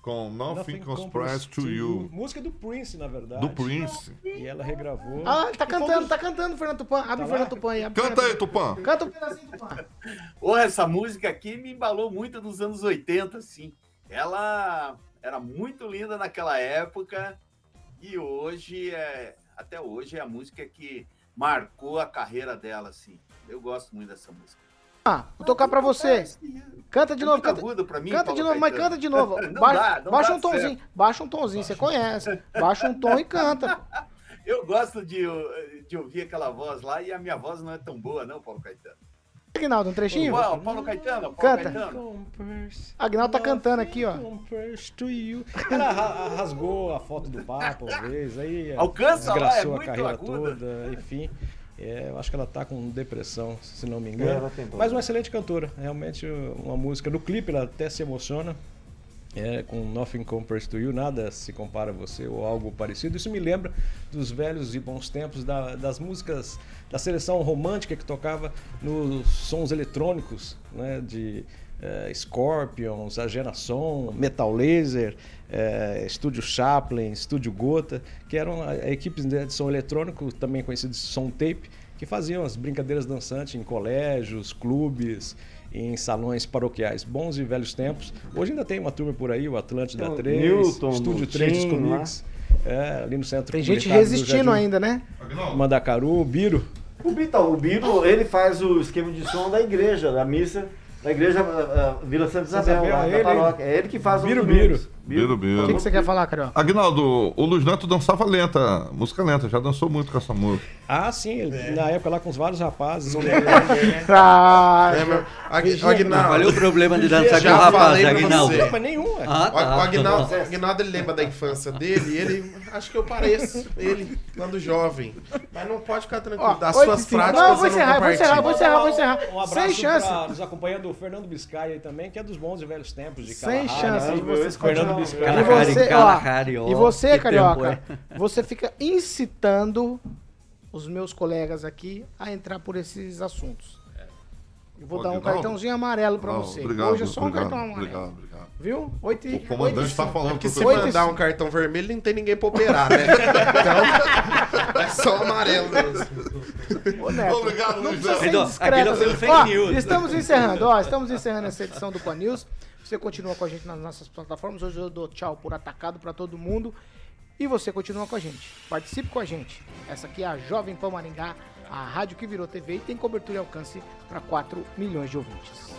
com Nothing Compares to You, Música do Prince, na verdade. do Prince. E ela regravou. Ah, ele tá cantando, dos- tá cantando, Fernando Tupã. Abre Tá o Fernando? Tupã aí. Canta Fernando aí, Tupã. Tupã. Canta um pedacinho, Tupã. Ô, essa música aqui me embalou muito nos anos 80, assim. Ela era muito linda naquela época e hoje, é, até hoje, é a música que marcou a carreira dela, assim. Eu gosto muito dessa música. Ah, vou tocar pra você. Canta de É novo, canta. mim, Canta Paulo de novo, mas canta de novo. [laughs] Ba- dá, baixa um tomzinho, certo. baixa um tomzinho, você conhece. Baixa um tom e canta. [laughs] Eu gosto de, de ouvir aquela voz lá e a minha voz não é tão boa, não, Paulo Caetano. Aguinaldo, um trechinho? Paulo, Paulo Caetano, Paulo Canta. Caetano. Aguinaldo tá cantando aqui, ó. Compares to you. Ela ra- [laughs] rasgou a foto do Papa uma vez, aí [laughs] Alcança lá, é desgraçou a muito carreira aguda. toda, enfim. É, eu acho que ela tá com depressão, se não me É, engano. ela tem problema. Mas uma excelente cantora. Realmente uma música. No clipe ela até se emociona. É, com Nothing Compares to You, nada se compara a você ou algo parecido. Isso me lembra dos velhos e bons tempos da- das músicas da seleção romântica que tocava nos sons eletrônicos, né, de eh, Scorpions, Agena Som, Metal Laser, eh, Estúdio Chaplin, Estúdio Gota, que eram a- equipes de som eletrônico, também conhecidos de som tape, que faziam as brincadeiras dançantes em colégios, clubes, em salões paroquiais. Bons e velhos tempos. Hoje ainda tem uma turma por aí, o Atlântida Tem o 3, Newton, Estúdio o 3 Tim Comics, é, ali no centro Tem gente resistindo ainda, né? Mandacaru, o Biro. O Bito, o Biro, ele faz o esquema de som da igreja, da missa, da igreja ah, ah, Vila Santa Isabel, Isabel, lá ele, da paróquia. É ele que faz Biro, os Biro. Biro, biro. O que, que você quer falar, Carioca? Agnaldo, o Luiz Neto dançava lenta, música lenta, já dançou muito com essa música. Ah, sim, ele- na época lá com os vários rapazes. né? Ah, É, mas- Ag- Vigia, Aguinaldo, Qual é o problema de dançar com Já o rapaz, você. Não, mas nenhum, é. Ah, O, o tá. Aguinaldo, o Aguinaldo, ele lembra da infância dele e ele. Acho que eu pareço ele quando jovem. Mas não pode ficar tranquilo. Ó, das suas cinco. práticas. Não, vou encerrar, vou encerrar, vou encerrar, vou encerrar. Um abraço Sem chance. pra nos acompanhando o Fernando Biscaia aí também, que é dos bons e velhos tempos de Sem Kalahari, chance né? de vocês E você, ó, e você, que Carioca, tempo, você fica incitando os meus colegas aqui a entrar por esses assuntos. Eu vou Ô, dar um Aguinaldo. cartãozinho amarelo pra Não, você. obrigado, Hoje é só um obrigado, cartão amarelo. Obrigado, obrigado. Viu? Oito e, O comandante oito está cinco. falando Porque pro se mandar um cartão vermelho, não tem ninguém pra operar, né? [laughs] Então, é só amarelo mesmo. Ô, Neto, Obrigado, não Luiz precisa ser um assim. fake Ó. Estamos encerrando, ó, estamos encerrando essa edição do Pan News. Você continua com a gente nas nossas plataformas. Hoje eu dou tchau por atacado pra todo mundo. E você continua com a gente. Participe com a gente. Essa aqui é a Jovem Pan Maringá, a rádio que virou TV e tem cobertura e alcance para 4 milhões de ouvintes.